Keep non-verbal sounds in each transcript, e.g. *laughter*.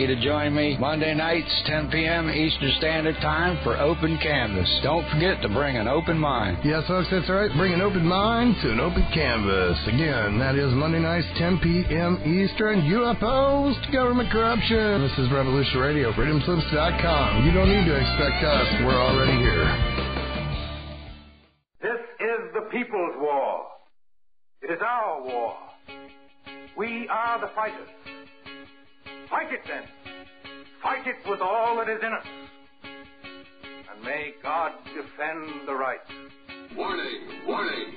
you to join me Monday nights, 10 p.m. Eastern Standard Time for Open Canvas. Don't forget to bring an open mind. Yes, folks, that's right. Bring an open mind to an open canvas. Again, that is Monday nights, 10 p.m. Eastern. UFOs to government corruption. This is Revolution Radio, freedomslips.com. You don't need to expect us. We're already here. Is in us. And may God defend the right. Warning! Warning!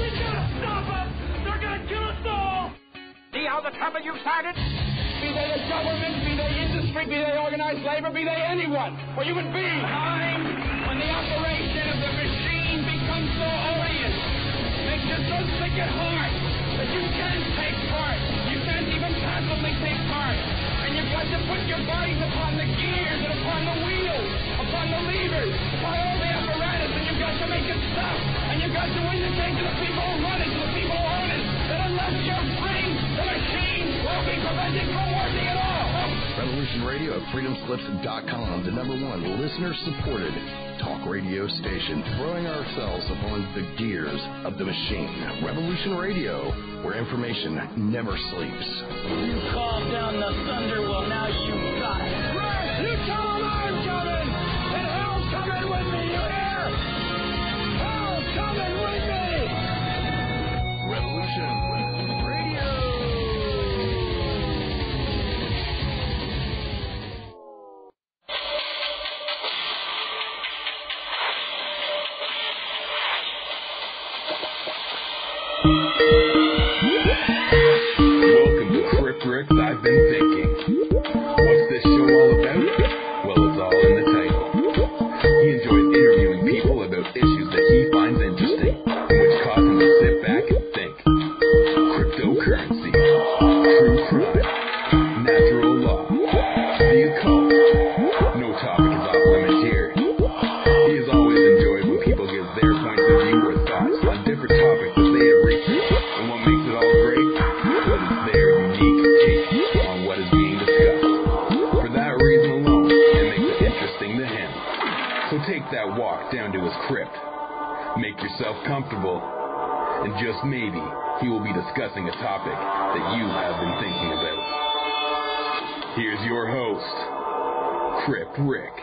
We gotta stop them! They're gonna kill us all! See how the trouble you've started? Be they the government, be they industry, be they organized labor, be they anyone, or human beings. Time when the operation of the machine becomes so odious, makes it so sick at heart that you can't take part. You can't even passively take part. Got to put your bodies upon the gears and upon the wheels, upon the levers, upon all the apparatus, and you've got to make it stop. And you've got to indicate to the people who run it, to the people who own it, that unless you're free, the machine will be prevented from working at all. Revolution Radio at freedomslips.com, the number one listener supported talk radio station, throwing ourselves upon the gears of the machine. Revolution Radio, where information never sleeps. You called down the thunder, well now you got it. I've Been Thinking. Crypt Rick.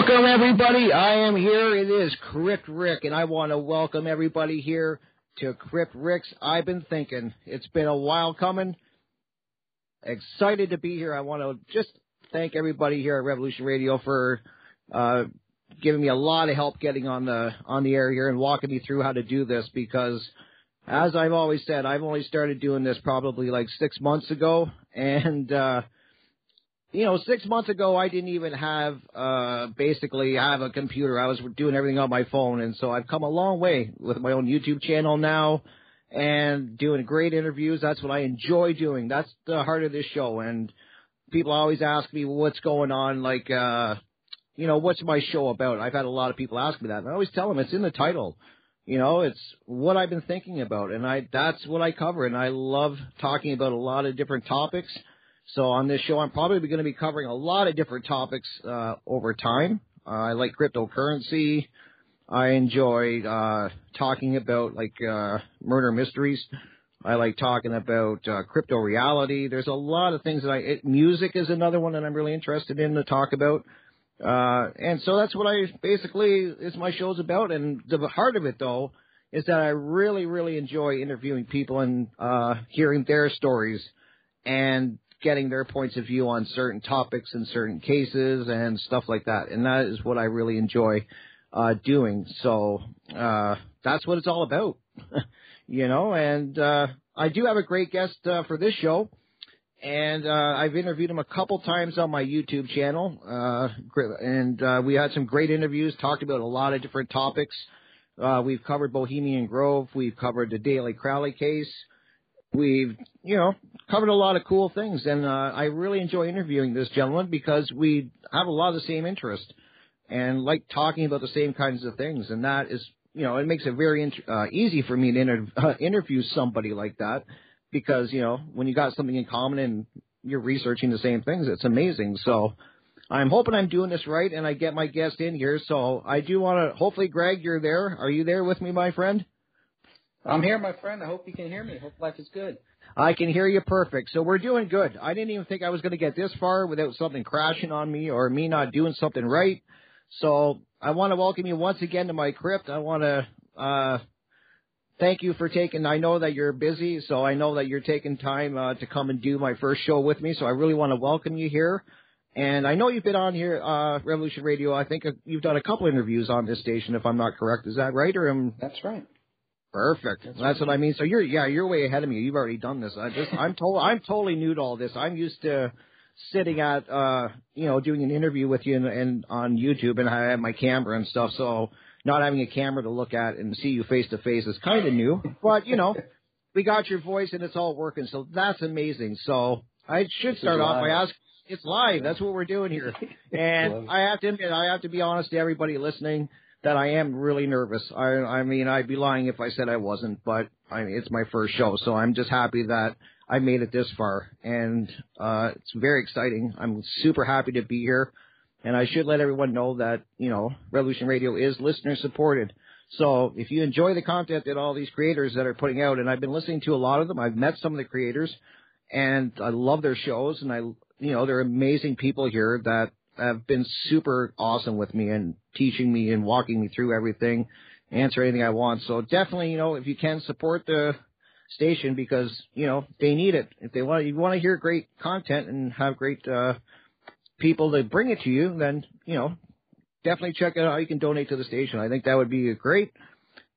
Welcome everybody. I am here. It is Crypt Rick, and I want to welcome everybody here to Crypt Rick's. I've been thinking it's been a while coming. Excited to be here. I want to just thank everybody here at Revolution Radio for uh, giving me a lot of help getting on the on the air here and walking me through how to do this because. As I've always said, I've only started doing this probably like six months ago, and uh, you know, six months ago, I didn't even have uh, basically have a computer. I was doing everything on my phone, and so I've come a long way with my own YouTube channel now, and doing great interviews. That's what I enjoy doing. That's the heart of this show. And people always ask me what's going on, like, uh, you know, what's my show about? I've had a lot of people ask me that, and I always tell them it's in the title. You know, it's what I've been thinking about, and I that's what I cover, and I love talking about a lot of different topics. So on this show, I'm probably going to be covering a lot of different topics uh, over time. Uh, I like cryptocurrency. I enjoy uh, talking about like uh, murder mysteries. I like talking about uh, crypto reality. There's a lot of things that I. It, music is another one that I'm really interested in to talk about. Uh, and so that's what I basically is my show's about. And the heart of it though is that I really, really enjoy interviewing people and uh, hearing their stories and getting their points of view on certain topics and certain cases and stuff like that. And that is what I really enjoy uh, doing. So uh, that's what it's all about. *laughs* you know, and uh, I do have a great guest uh, for this show. And uh, I've interviewed him a couple times on my YouTube channel, uh, and uh, we had some great interviews. Talked about a lot of different topics. Uh, we've covered Bohemian Grove. We've covered the Daily Crowley case. We've, you know, covered a lot of cool things, and uh, I really enjoy interviewing this gentleman because we have a lot of the same interest and like talking about the same kinds of things, and that is, you know, it makes it very int- uh, easy for me to inter- *laughs* uh, interview somebody like that because you know when you got something in common and you're researching the same things, it's amazing. So I'm hoping I'm doing this right and I get my guest in here. So I do want to. Hopefully, Greg, you're there. Are you there with me, my friend? I'm here, my friend. I hope you can hear me. Hope life is good. I can hear you perfect. So we're doing good. I didn't even think I was going to get this far without something crashing on me or me not doing something right. So I want to welcome you once again to my crypt. I want to uh, thank you for taking. I know that you're busy, so I know that you're taking time uh, to come and do my first show with me. So I really want to welcome you here. And I know you've been on here, uh, Revolution Radio. I think uh, you've done a couple interviews on this station, if I'm not correct. Is that right? Or am... That's right. Perfect. That's, That's right. what I mean. So you're, yeah, you're way ahead of me. You've already done this. I just, I'm told, I'm totally new to all this. I'm used to sitting at, uh, you know, doing an interview with you and, and on YouTube, and I have my camera and stuff. So not having a camera to look at and see you face to face is kind of new, but you know, *laughs* we got your voice and it's all working. So that's amazing. So I should start off by asking, it's live. That's what we're doing here. *laughs* And I have to admit, I have to be honest to everybody listening that I am really nervous. I, I mean, I'd be lying if I said I wasn't, but I mean, it's my first show. So I'm just happy that I made it this far and, uh, it's very exciting. I'm super happy to be here. And I should let everyone know that, you know, Revolution Radio is listener supported. So if you enjoy the content that all these creators that are putting out, and I've been listening to a lot of them, I've met some of the creators, and I love their shows, and I, you know, they're amazing people here that have been super awesome with me and teaching me and walking me through everything, answer anything I want. So definitely, you know, if you can support the station because you know they need it. If they want, you want to hear great content and have great uh, people to bring it to you, then you know definitely check out how you can donate to the station. I think that would be great.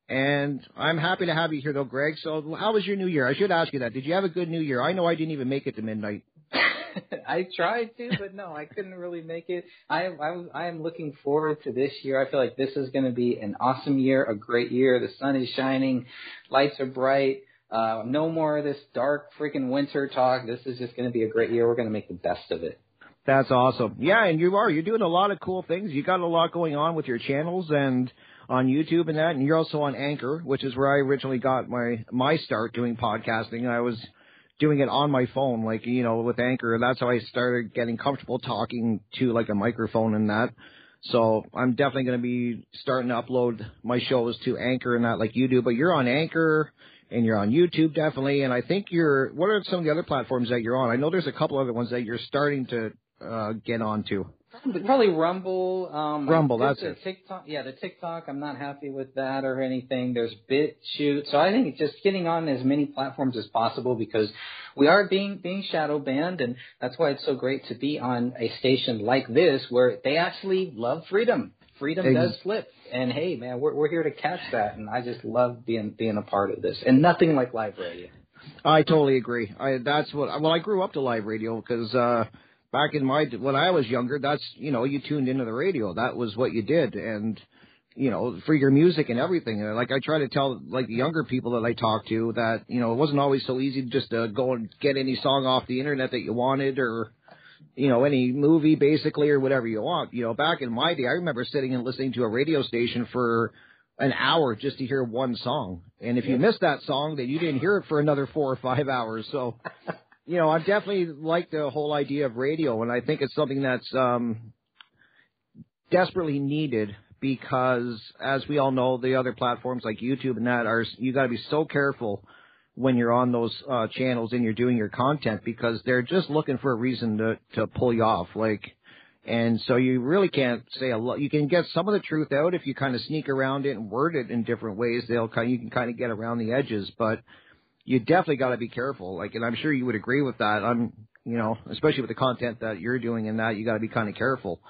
And I'm happy to have you here, though, Greg. So, how was your New Year? I should ask you that. Did you have a good New Year? I know I didn't even make it to midnight. *laughs* I tried to, but no, I couldn't really make it. I I I am looking forward to this year. I feel like this is going to be an awesome year, a great year. The sun is shining, lights are bright. Uh, no more of this dark freaking winter talk. This is just going to be a great year. We're going to make the best of it. That's awesome. Yeah, and you are. You're doing a lot of cool things. You got a lot going on with your channels and on YouTube and that, and you're also on Anchor, which is where I originally got my my start doing podcasting. I was doing it on my phone, like you know, with Anchor. That's how I started getting comfortable talking to like a microphone and that. So I'm definitely going to be starting to upload my shows to Anchor and that, like you do. But you're on Anchor and you're on YouTube definitely. And I think you're. What are some of the other platforms that you're on? I know there's a couple other ones that you're starting to uh, get onto? Probably Rumble. Um, Rumble, that's it. TikTok, yeah, the TikTok. I'm not happy with that or anything. There's BitChute, so I think it's just getting on as many platforms as possible because we are being being shadow banned, and that's why it's so great to be on a station like this where they actually love freedom. Freedom Ex- does flip, and hey, man, we're we're here to catch that, and I just love being being a part of this, and nothing like live radio. I totally agree. I that's what well I grew up to live radio because. uh back in my when I was younger, that's you know you tuned into the radio. That was what you did, and you know for your music and everything. And like I try to tell like the younger people that I talk to that you know it wasn't always so easy just to go and get any song off the internet that you wanted or you know any movie basically or whatever you want. You know back in my day, I remember sitting and listening to a radio station for an hour just to hear one song. And if you missed that song, then you didn't hear it for another four or five hours. So you know, I definitely like the whole idea of radio, and I think it's something that's um, desperately needed because, as we all know, the other platforms like YouTube and that are you got to be so careful when you're on those uh, channels and you're doing your content because they're just looking for a reason to to pull you off, like. And so you really can't say a lot. You can get some of the truth out if you kind of sneak around it and word it in different ways. They'll kind you can kind of get around the edges, but you definitely got to be careful. Like, and I'm sure you would agree with that. I'm, you know, especially with the content that you're doing and that, you got to be kind of careful.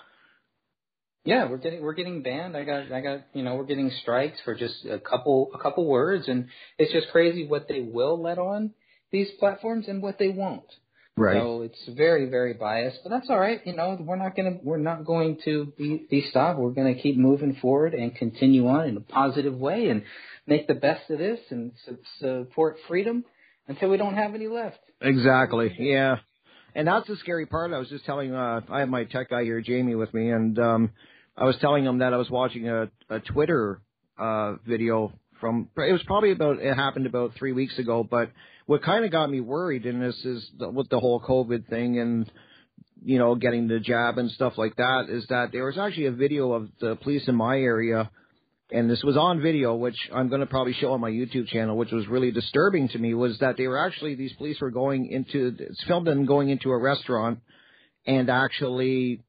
Yeah, we're getting we're getting banned. I got I got you know we're getting strikes for just a couple a couple words, and it's just crazy what they will let on these platforms and what they won't. Right. So it's very very biased, but that's all right. You know we're not gonna we're not going to be be stopped. We're gonna keep moving forward and continue on in a positive way and make the best of this and su- support freedom until we don't have any left. Exactly. Yeah. And that's the scary part. I was just telling uh I have my tech guy here, Jamie, with me and um I was telling him that I was watching a, a Twitter uh video from it was probably about it happened about three weeks ago, but what kind of got me worried in this is the, with the whole COVID thing and you know getting the jab and stuff like that is that there was actually a video of the police in my area and this was on video, which I'm going to probably show on my YouTube channel, which was really disturbing to me, was that they were actually these police were going into it's filmed them going into a restaurant and actually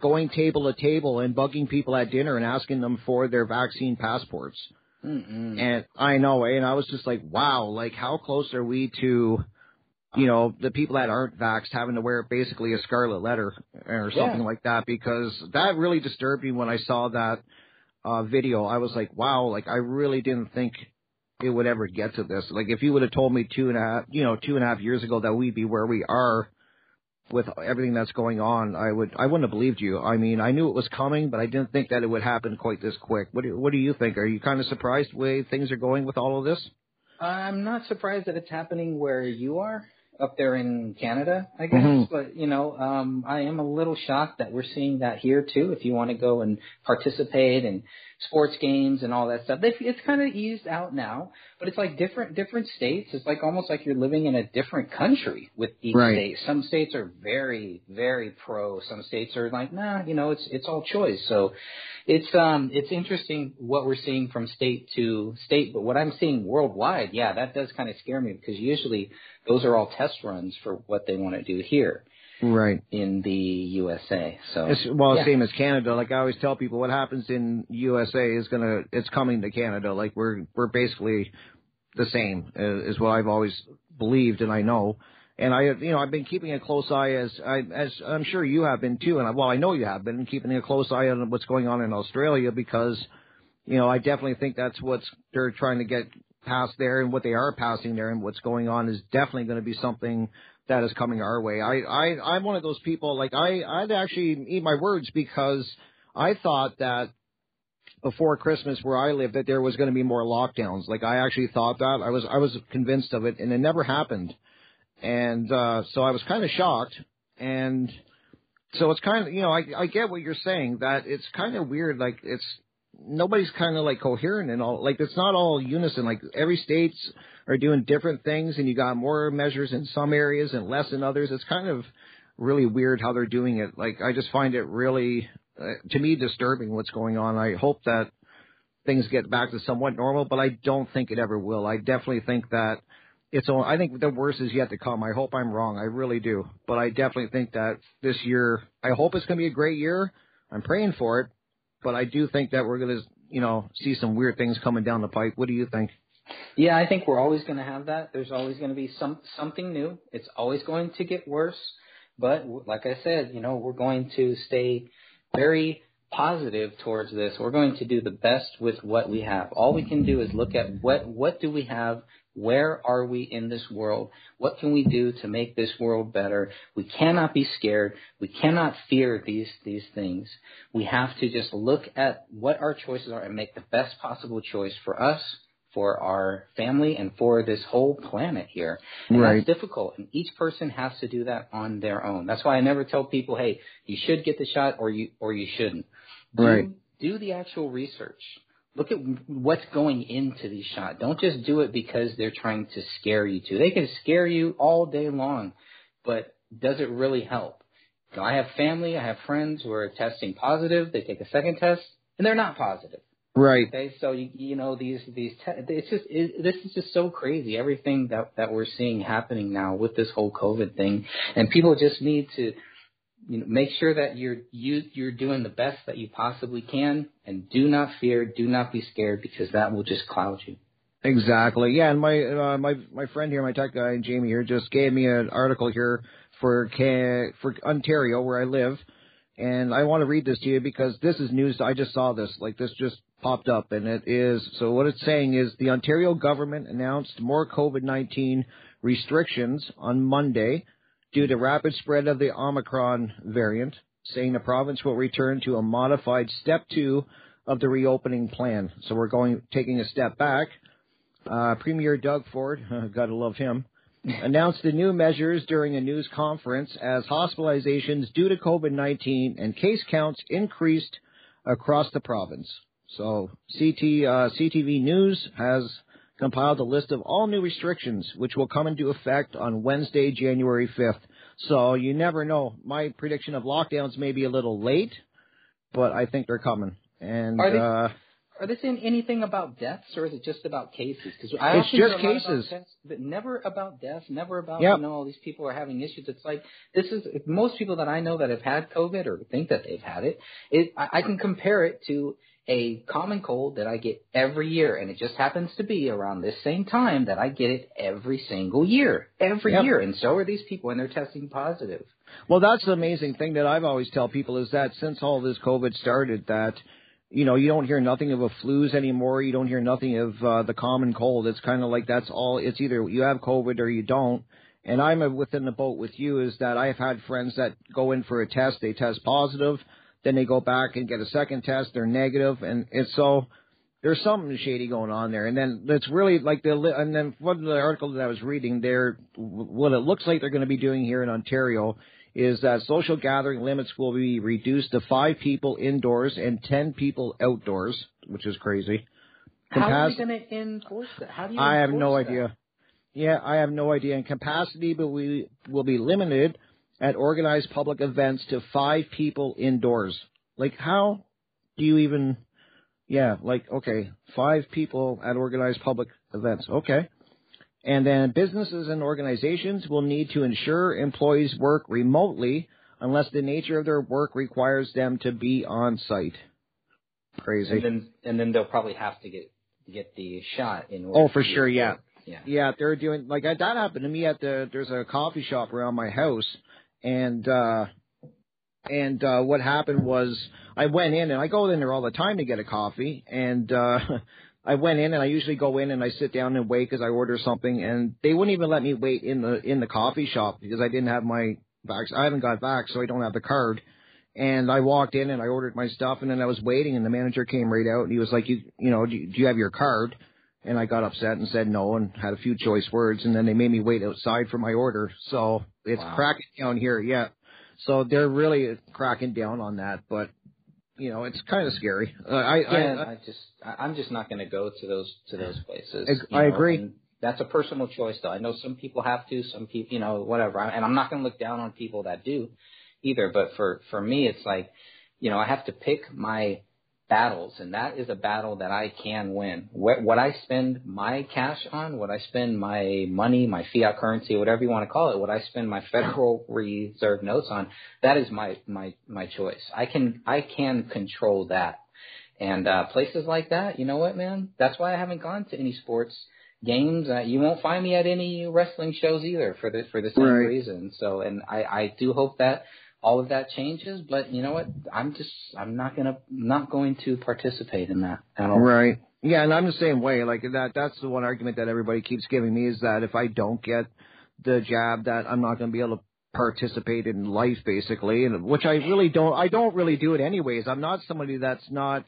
going table to table and bugging people at dinner and asking them for their vaccine passports. Mm-mm. And I know, eh, and I was just like, wow, like how close are we to, you know, the people that aren't vaxxed having to wear basically a scarlet letter or something Yeah. like that? Because that really disturbed me when I saw that uh video. I was like, wow, like I really didn't think it would ever get to this. Like if you would have told me two and a half, you know, two and a half years ago that we'd be where we are with everything that's going on, I would I wouldn't have believed you. I mean, I knew it was coming, but I didn't think that it would happen quite this quick. What do what do you think? Are you kind of surprised the way things are going with all of this? I'm not surprised that it's happening where you are up there in Canada, I guess. Mhm. But you know, um, I am a little shocked that we're seeing that here too. If you want to go and participate in sports games and all that stuff, They- it's kind of eased out now. But it's like different different states. It's like almost like you're living in a different country with each Right. state. Some states are very very pro. Some states are like, nah, you know, it's it's all choice. So it's um it's interesting what we're seeing from state to state, but what I'm seeing worldwide, yeah, that does kind of scare me because usually those are all test runs for what they want to do here Right. in the USA. So It's, well, yeah. same as Canada. Like I always tell people, what happens in USA is gonna, it's coming to Canada. Like we're we're basically the same uh, is what I've always believed, and I know. And I, you know, I've been keeping a close eye as I, as I'm sure you have been too. And I, well, I know you have been keeping a close eye on what's going on in Australia because, you know, I definitely think that's what's they're trying to get past there, and what they are passing there, and what's going on is definitely going to be something that is coming our way. I, I, I'm one of those people. Like I, I'd actually eat my words because I thought that before Christmas where I live that there was going to be more lockdowns. Like I actually thought that. I was, I was convinced of it, and it never happened. And uh, so I was kind of shocked. And so it's kind of, you know, I, I get what you're saying that it's kind of weird. Like it's nobody's kind of like coherent and all. Like it's not all unison. Like every state's are doing different things, and you got more measures in some areas and less in others. It's kind of really weird how they're doing it. Like I just find it really, uh, to me, disturbing what's going on. I hope that things get back to somewhat normal, but I don't think it ever will. I definitely think that it's. all- I think the worst is yet to come. I hope I'm wrong. I really do, but I definitely think that this year. I hope it's going to be a great year. I'm praying for it, but I do think that we're going to, you know, see some weird things coming down the pipe. What do you think? Yeah, I think we're always going to have that. There's always going to be some something new. It's always going to get worse, but like I said, you know, we're going to stay very positive towards this. We're going to do the best with what we have. All we can do is look at what what do we have? Where are we in this world? What can we do to make this world better? We cannot be scared. We cannot fear these these things. We have to just look at what our choices are and make the best possible choice for us for our family and for this whole planet here. And Right. that's difficult. And each person has to do that on their own. That's why I never tell people, hey, you should get the shot or you or you shouldn't. Do, Right. do the actual research. Look at what's going into these shots. Don't just do it because they're trying to scare you to. They can scare you all day long, but does it really help? You know, I have family, I have friends who are testing positive. They take a second test and they're not positive. Right. Okay, so you, you know these these te- it's just it, this is just so crazy. Everything that that we're seeing happening now with this whole COVID thing, and people just need to you know make sure that you're you you're doing the best that you possibly can, and do not fear, do not be scared because that will just cloud you. Exactly. Yeah, and my uh, my my friend here, my tech guy Jamie here, just gave me an article here for Ca- for Ontario where I live, And I want to read this to you because this is news. I just saw this. Like this just popped up and it is, so what it's saying is the Ontario government announced more COVID-19 restrictions on Monday due to rapid spread of the Omicron variant, saying the province will return to a modified step two of the reopening plan. So we're going, taking a step back. Uh, Premier Doug Ford, *laughs* gotta love him, *laughs* announced the new measures during a news conference as hospitalizations due to COVID-19 and case counts increased across the province. So CT, uh, CTV News has compiled a list of all new restrictions, which will come into effect on Wednesday, January 5th. So you never know. My prediction of lockdowns may be a little late, but I think they're coming. And Are they- uh, Are they saying anything about deaths, or is it just about cases? Because It's just cases. but never about deaths, never about Yep. you know all these people are having issues. It's like this is most people that I know that have had COVID or think that they've had it. It I, I can compare it to a common cold that I get every year, and it just happens to be around this same time that I get it every single year, every Yep. year, and so are these people, and they're testing positive. Well, that's the amazing thing that I've always tell people is that since all this COVID started, that you know you don't hear nothing of a flus anymore. You don't hear nothing of uh, the common cold. It's kind of like that's all. It's either you have COVID or you don't. And I'm within the boat with you is that I've had friends that go in for a test, they test positive, then they go back and get a second test, they're negative, and it's so there's something shady going on there. And then it's really like the and then of the article that I was reading there, what it looks like they're going to be doing here in Ontario is that social gathering limits will be reduced to five people indoors and ten people outdoors, which is crazy. How are Compas- we going to enforce that? How do you? I have no that? idea. Yeah, I have no idea. And capacity, but we will be limited at organized public events to five people indoors. Like, how do you even? Yeah, like okay, five people at organized public events. Okay. And then businesses and organizations will need to ensure employees work remotely unless the nature of their work requires them to be on site. Crazy. And then and then they'll probably have to get get the shot in order. Oh, for sure, yeah. Yeah. Yeah, they're doing like that happened to me at the there's a coffee shop around my house and uh and uh what happened was I went in and I go in there all the time to get a coffee. And uh *laughs* I went in and I usually go in and I sit down and wait cuz I order something. And they wouldn't even let me wait in the in the coffee shop because I didn't have my vax I haven't got vax so I don't have the card. And I walked in and I ordered my stuff and then I was waiting and the manager came right out and he was like you you know do do you have your card and I got upset and said no and had a few choice words and then they made me wait outside for my order. So it's Wow. cracking down here, yeah. So they're really cracking down on that, but you know it's kind of scary. Uh, I, Yeah, I, I just I, I'm just not going to go to those to those places. I know, agree. That's a personal choice, though. I know some people have to, some people, you know, whatever. And I'm not going to look down on people that do, either. But for for me, it's like, you know, I have to pick my battles, and that is a battle that I can win. What, what I spend my cash on, what I spend my money, my fiat currency, whatever you want to call it, what I spend my *laughs* Federal Reserve notes on, that is my my my choice. I can I can control that. And uh places like that, you know what, man? That's why I haven't gone to any sports games. Uh, you won't find me at any wrestling shows either for the for the same Right. reason. So, and I I do hope that all of that changes. But you know what? I'm just I'm not gonna not going to participate in that at all. Right. Yeah, and I'm the same way. Like that that's the one argument that everybody keeps giving me is that if I don't get the jab that I'm not going to be able to participate in life basically and which I really don't I don't really do it anyways. I'm not somebody that's not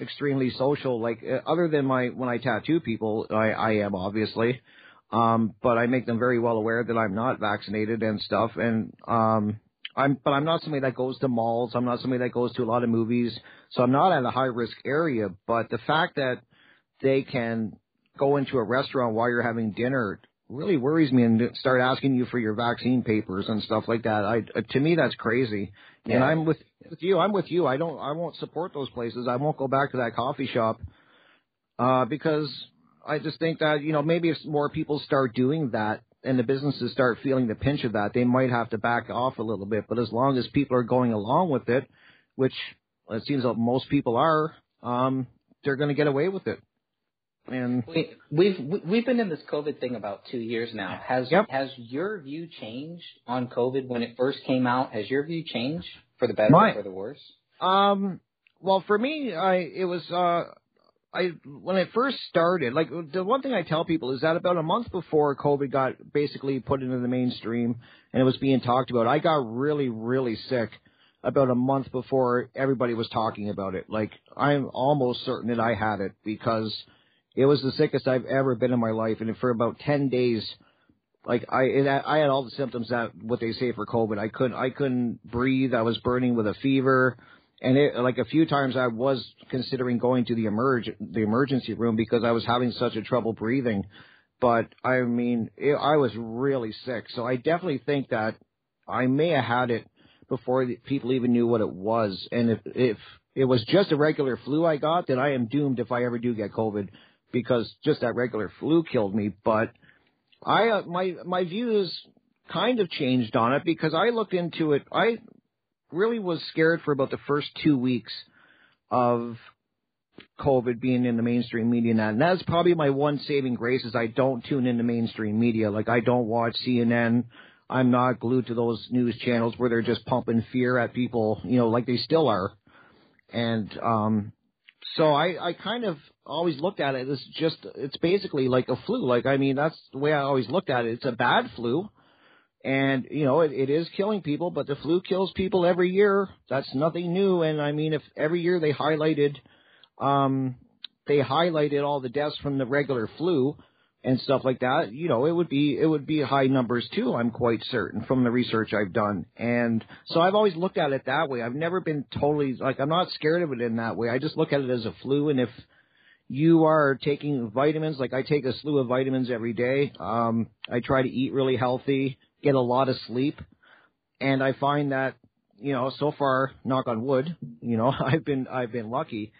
extremely social like uh, other than my when I tattoo people I I am obviously um but I make them very well aware that I'm not vaccinated and stuff and um I'm but I'm not somebody that goes to malls. I'm not somebody that goes to a lot of movies. So I'm not at a high risk area, but the fact that they can go into a restaurant while you're having dinner really worries me and start asking you for your vaccine papers and stuff like that. I uh, to me that's crazy. And I'm with with you. I'm with you. I don't I won't support those places. I won't go back to that coffee shop uh because I just think that, you know, maybe if more people start doing that and the businesses start feeling the pinch of that, they might have to back off a little bit. But as long as people are going along with it, which it seems like most people are, um, they're going to get away with it. And We, we've we- we've been in this COVID thing about two years now. Has Yep. has your view changed on COVID when it first came out? Has your view changed? for the better My- or for the worse? Um, well, for me, I it was uh, I when I first started. Like the one thing I tell people is that about a month before COVID got basically put into the mainstream and it was being talked about, I got really, really sick about a month before everybody was talking about it. Like I'm almost certain that I had it because it was the sickest I've ever been in my life, and for about ten days. Like I, it, I had all the symptoms that what they say for COVID. I couldn't, I couldn't breathe. I was burning with a fever and it like a few times I was considering going to the emerge the emergency room because I was having such a trouble breathing. But I mean, it, I was really sick, so I definitely think that I may have had it before people even knew what it was. And if if it was just a regular flu I got, then I am doomed if I ever do get COVID because just that regular flu killed me. But I uh, my my views kind of changed on it because I looked into it. I really was scared for about the first two weeks of COVID being in the mainstream media and. And that's probably my one saving grace is I don't tune into mainstream media. Like I don't watch CNN. I'm not glued to those news channels where they're just pumping fear at people, you know, like they still are. And um so I, I kind of always looked at it as just it's basically like a flu. Like I mean that's the way I always looked at it. It's a bad flu and you know it, it is killing people but the flu kills people every year. That's nothing new. And i mean if every year they highlighted um they highlighted all the deaths from the regular flu and stuff like that you know it would be it would be high numbers too i'm quite certain from the research i've done. And so i've always looked at it that way. I've never been totally like i'm not scared of it in that way. I just look at it as a flu. And if you are taking vitamins like i take a slew of vitamins every day. Um i try to eat really healthy get a lot of sleep, and I find that you know so far, knock on wood, you know *laughs* I've been I've been lucky,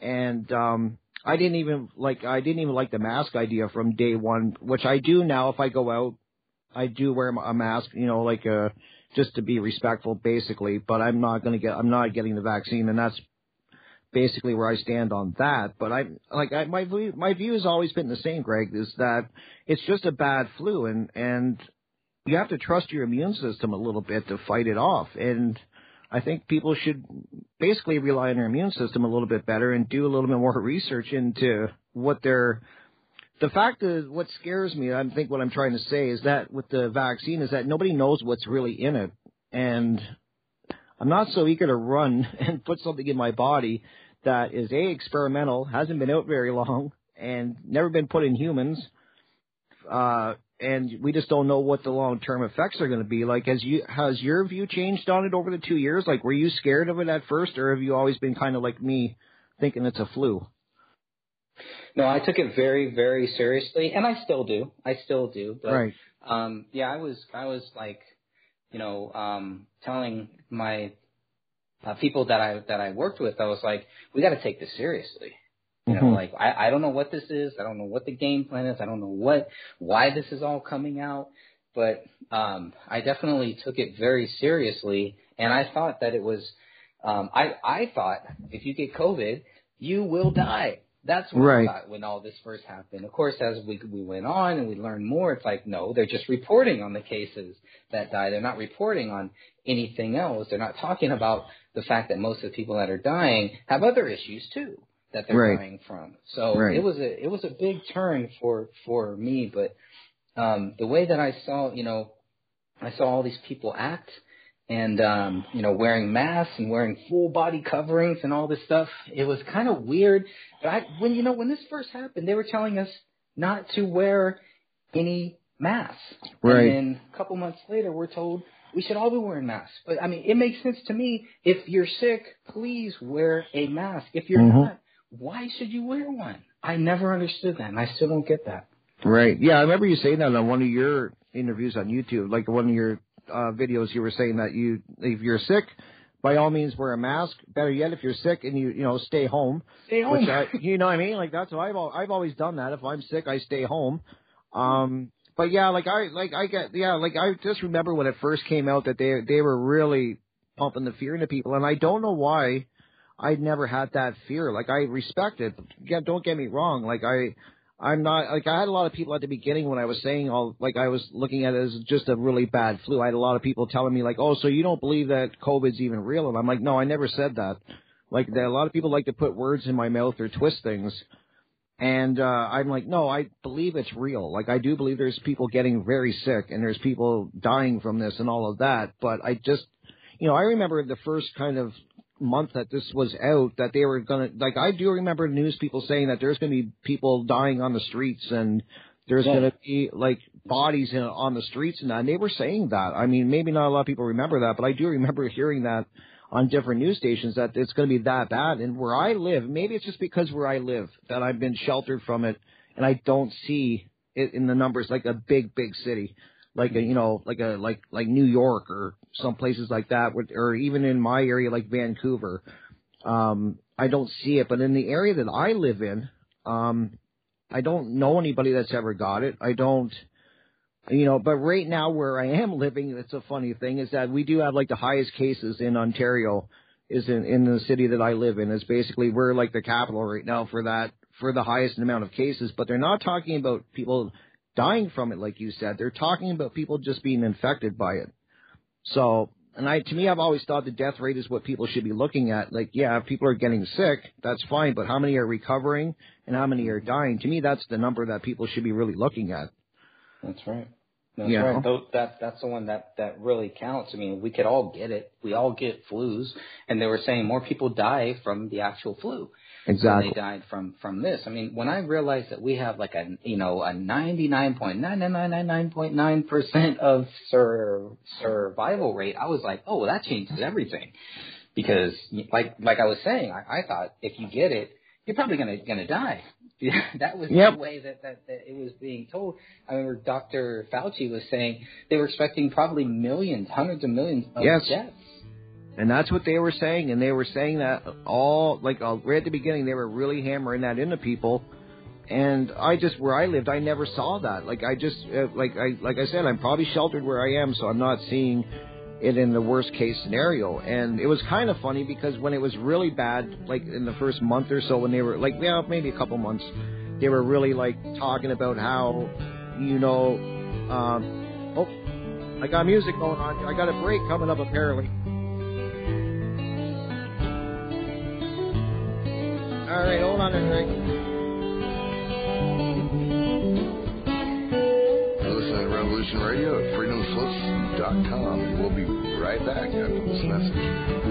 and um, I didn't even like I didn't even like the mask idea from day one, which I do now. If I go out, I do wear a mask, you know, like uh just to be respectful, basically. But I'm not gonna get I'm not getting the vaccine, and that's basically where I stand on that. But I like I, my view, my view has always been the same, Greg, is that it's just a bad flu, and and you have to trust your immune system a little bit to fight it off. And I think people should basically rely on their immune system a little bit better and do a little bit more *laughs* research into what they're. the fact is what scares me, I think what I'm trying to say is that with the vaccine is that nobody knows what's really in it. And I'm not so eager to run *laughs* and put something in my body that is a experimental, hasn't been out very long, and never been put in humans. Uh, and we just don't know what the long term effects are going to be. Like, has you has your view changed on it over the two years? Like, were you scared of it at first, or have you always been kind of like me, thinking it's a flu? No, I took it very, very seriously, and I still do. I still do. But, right. Um, yeah, I was, I was like, you know, um, telling my uh, people that I that I worked with, I was like, we got to take this seriously. You know, Mhm. like I, I don't know what this is. I don't know what the game plan is. I don't know what why this is all coming out. But um, I definitely took it very seriously, and I thought that it was. Um, I I thought if you get COVID, you will die. That's what Right. I thought when all this first happened. Of course, as we we went on and we learned more, it's like no, they're just reporting on the cases that die. They're not reporting on anything else. They're not talking about the fact that most of the people that are dying have other issues too that they're Right. dying from. So Right. it was a it was a big turn for for me, but um the way that I saw, you know, I saw all these people act and um you know wearing masks and wearing full body coverings and all this stuff. It was kind of weird. But I when you know when this first happened, they were telling us not to wear any masks. Right. And then a couple months later, we're told we should all be wearing masks. But I mean, it makes sense to me. If you're sick, please wear a mask. If you're Mhm. not, why should you wear one? I never understood that, and I still don't get that. Right. Yeah, I remember you saying that on one of your interviews on YouTube, like one of your uh, videos. You were saying that you, if you're sick, by all means wear a mask. Better yet, if you're sick and you, you know, stay home. Stay home. Which I, you know what I mean? Like that's what I've al- I've always done that. If I'm sick, I stay home. Um, but yeah, like I like I get yeah, like I just remember when it first came out that they they were really pumping the fear into people, and I don't know why. I never had that fear. Like I respect it. Yeah, don't get me wrong. Like I, I'm not like I had a lot of people at the beginning when I was saying all like I was looking at it as just a really bad flu. I had a lot of people telling me like, "Oh, so you don't believe that COVID's even real?" And I'm like, "No, I never said that." Like that, a lot of people like to put words in my mouth or twist things. And uh I'm like, "No, I believe it's real. Like I do believe there's people getting very sick and there's people dying from this and all of that, but I just you know, I remember the first kind of month that this was out that they were gonna like I do remember news people saying that there's gonna be people dying on the streets and there's Yeah. gonna be like bodies in, on the streets and that and they were saying that. I mean maybe not a lot of people remember that, but I do remember hearing that on different news stations that it's gonna be that bad. And where I live, maybe it's just because where I live that I've been sheltered from it and I don't see it in the numbers like a big, big city like a you know like a like like New York or some places like that, or even in my area like Vancouver. Um, I don't see it, but in the area that I live in, um, I don't know anybody that's ever got it. I don't, you know. But right now, where I am *laughs* living, it's a funny thing is that we do have like the highest cases in Ontario. Is in in the city that I live in. Is basically we're like the capital right now for that for the highest amount of cases. But they're not talking about people dying from it, like you said. They're talking about people just being infected by it. So, and I, to me, I've always thought the death rate is what people should be looking at. Like, yeah, if people are getting sick, that's fine, but how many are recovering and how many are dying? To me, that's the number that people should be really looking at. That's right. That's You right. Tho- that that's the one that that really counts. I mean, we could all get it. We all get flus, and they were saying more people die from the actual flu Exactly. they died from from this. I mean, when I realized that we have like a you know a ninety nine point nine nine nine nine nine point nine percent of sur- survival rate, I was like, oh, well, that changes everything. Because like like I was saying, I, I thought if you get it, you're probably gonna gonna die. *laughs* That was Yep. the way that, that that it was being told. I remember Dr. Fauci was saying they were expecting probably millions, hundreds of millions of Yes. deaths. And that's what they were saying, and they were saying that all like uh, right at the beginning, they were really hammering that into people. And I just where I lived, I never saw that. Like I just uh, like I like I said, I'm probably sheltered where I am, so I'm not seeing it in the worst case scenario. And it was kind of funny because when it was really bad, like in the first month or so, when they were like, yeah, maybe a couple months, they were really like talking about how, you know, um, oh, I got music going on. I got a break coming up apparently. All right, hold on a second. Listening to Revolution Radio at freedomslips.com. We'll be right back after this message.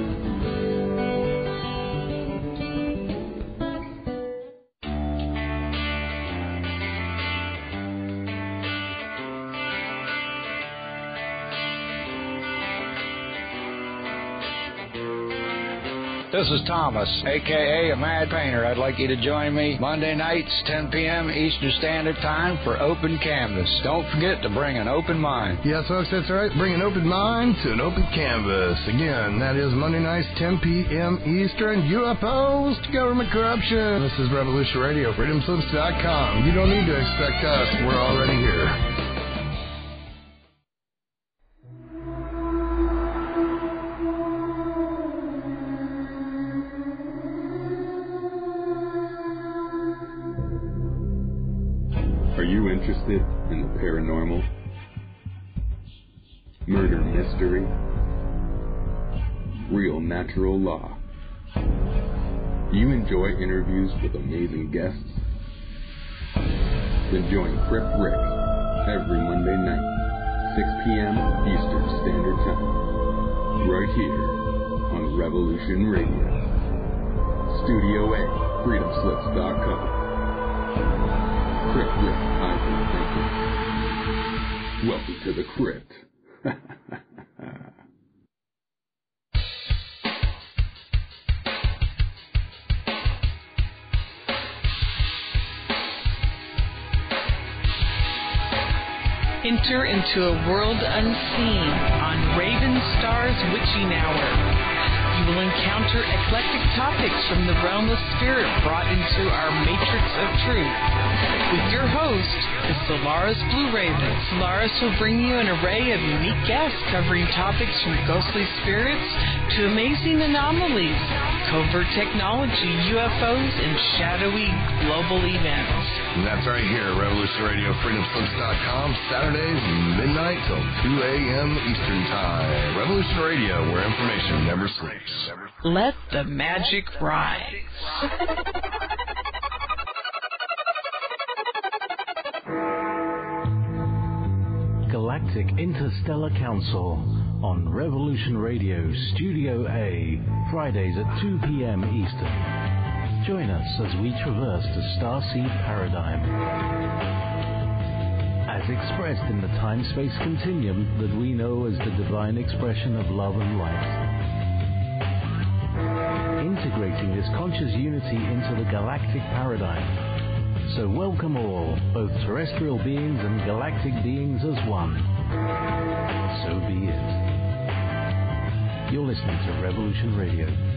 This is Thomas, aka a Mad Painter. I'd like you to join me Monday nights, 10 p.m. Eastern Standard Time for Open Canvas. Don't forget to bring an open mind. Yes, folks, that's right. Bring an open mind to an open canvas. Again, that is Monday nights, 10 p.m. Eastern. UFOs to government corruption. This is Revolution Radio, freedomslips.com. You don't need to expect us. We're already here. Murder mystery? Real natural law? You enjoy interviews with amazing guests? Then join Crypt Rick every Monday night, 6 p.m. Eastern Standard Time, right here on Revolution Radio. Studio A, freedomslips.com. Crypt Rick, I've been thinking. Welcome to the crypt. Enter into a world unseen on Raven Star's Witching Hour. Will encounter eclectic topics from the realm of spirit brought into our matrix of truth. With your host, the Solaris Blue Raven. Solaris will bring you an array of unique guests covering topics from ghostly spirits to amazing anomalies, covert technology, UFOs, and shadowy global events. And that's right here, Revolution Radio, FreedomSlips.com, Saturdays, midnight till 2 a.m. Eastern Time. Revolution Radio, where information never sleeps. Let the magic rise. Galactic Interstellar Council on Revolution Radio Studio A, Fridays at 2 p.m. Eastern. Join us as we traverse the starseed paradigm. As expressed in the time space continuum that we know as the divine expression of love and light. Integrating this conscious unity into the galactic paradigm so welcome all, both terrestrial beings and galactic beings as one. So be it. You're listening to Revolution Radio.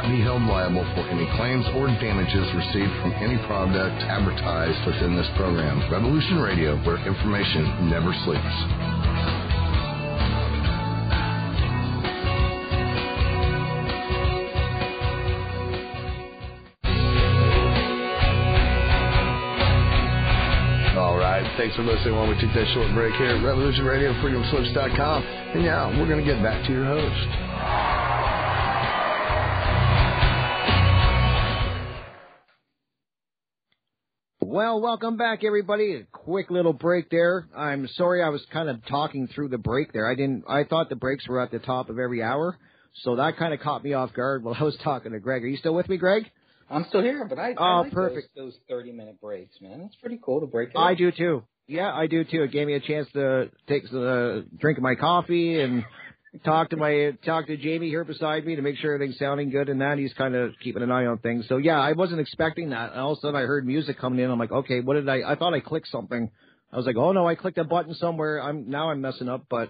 be held liable for any claims or damages received from any product advertised within this program. Revolution Radio, where information never sleeps. All right. Thanks for listening while we took that short break here at Revolution Radio, FreedomSlips.com. And now we're going to get back to your host. Well, welcome back, everybody. A quick little break there. I'm sorry I was kind of talking through the break there. I didn't. I thought the breaks were at the top of every hour, so that kind of caught me off guard while I was talking to Greg. Are you still with me, Greg? I'm still here, but I, Oh, I like perfect. those, those 30 minute breaks, man. It's pretty cool to break it. I do too. Yeah, I do too. It gave me a chance to take a uh, drink of my coffee and talk to my talk to Jamie here beside me to make sure everything's sounding good and that he's kind of keeping an eye on things. So yeah, I wasn't expecting that. And all of a sudden I heard music coming in. I'm like, okay, what did I? I thought I clicked something. I was like, oh no, I clicked a button somewhere. I'm now I'm messing up, but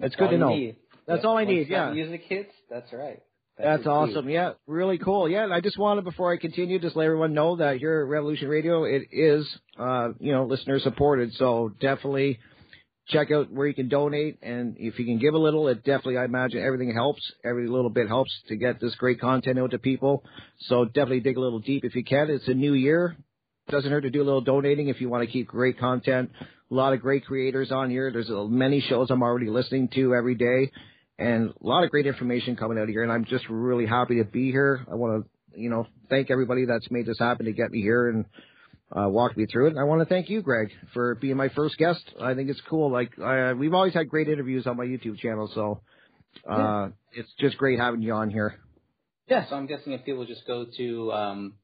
it's good to know. need. That's Yeah, all I once need. Yeah. Music hits. That's right. That's key. awesome. Yeah, really cool. Yeah, and I just wanted before I continue, just let everyone know that here at Revolution Radio, it is, uh, you know, listener supported. So definitely check out where you can donate, and if you can give a little, it definitely, I imagine, everything helps. Every little bit helps to get this great content out to people. So definitely dig a little deep if you can. It's a new year. Doesn't hurt to do a little donating if you want to keep great content. A lot of great creators on here. There's many shows I'm already listening to every day and a lot of great information coming out of here. And I'm just really happy to be here. I want to, you know, thank everybody that's made this happen to get me here and uh, walk me through it. And I want to thank you, Greg, for being my first guest. I think it's cool. Like uh, we've always had great interviews on my YouTube channel, so uh, it's just great having you on here. Yeah, so I'm guessing if people just go to um,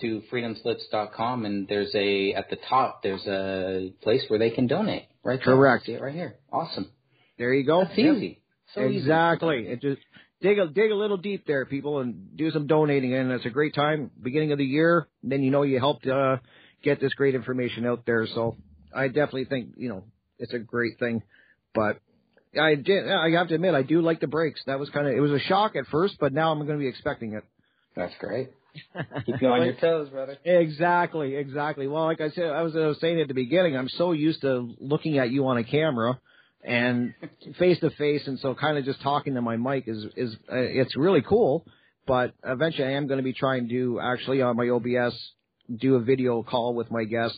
to freedomslips.com and there's a at the top there's a place where they can donate. Right there. Correct. See it right here. Awesome. There you go. That's easy. So easy. exactly. It just dig a dig a little deep there, people, and do some donating. And it's a great time, beginning of the year. Then you know you helped uh, get this great information out there. So I definitely think you know it's a great thing. But I did. I have to admit, I do like the breaks. That was kind of it was a shock at first, but now I'm going to be expecting it. That's great. *laughs* Keep you on your toes, brother. Exactly, exactly. Well, like I said, I was, I was saying at the beginning, I'm so used to looking at you on a camera and face to face, and so kind of just talking to my mic is is uh, it's really cool. But eventually, I am going to be trying to actually on my OBS do a video call with my guest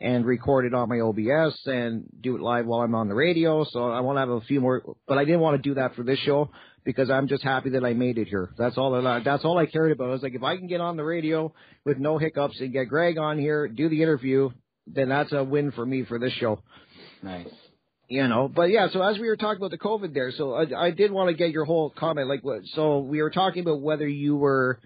and record it on my OBS and do it live while I'm on the radio. So I want to have a few more, but I didn't want to do that for this show because I'm just happy that I made it here. That's all that I, that's all I cared about. I was like, if I can get on the radio with no hiccups and get Greg on here, do the interview, then that's a win for me for this show. Nice. You know, but yeah. So as we were talking about the COVID there, so I, I did want to get your whole comment. Like, what? So we were talking about whether you were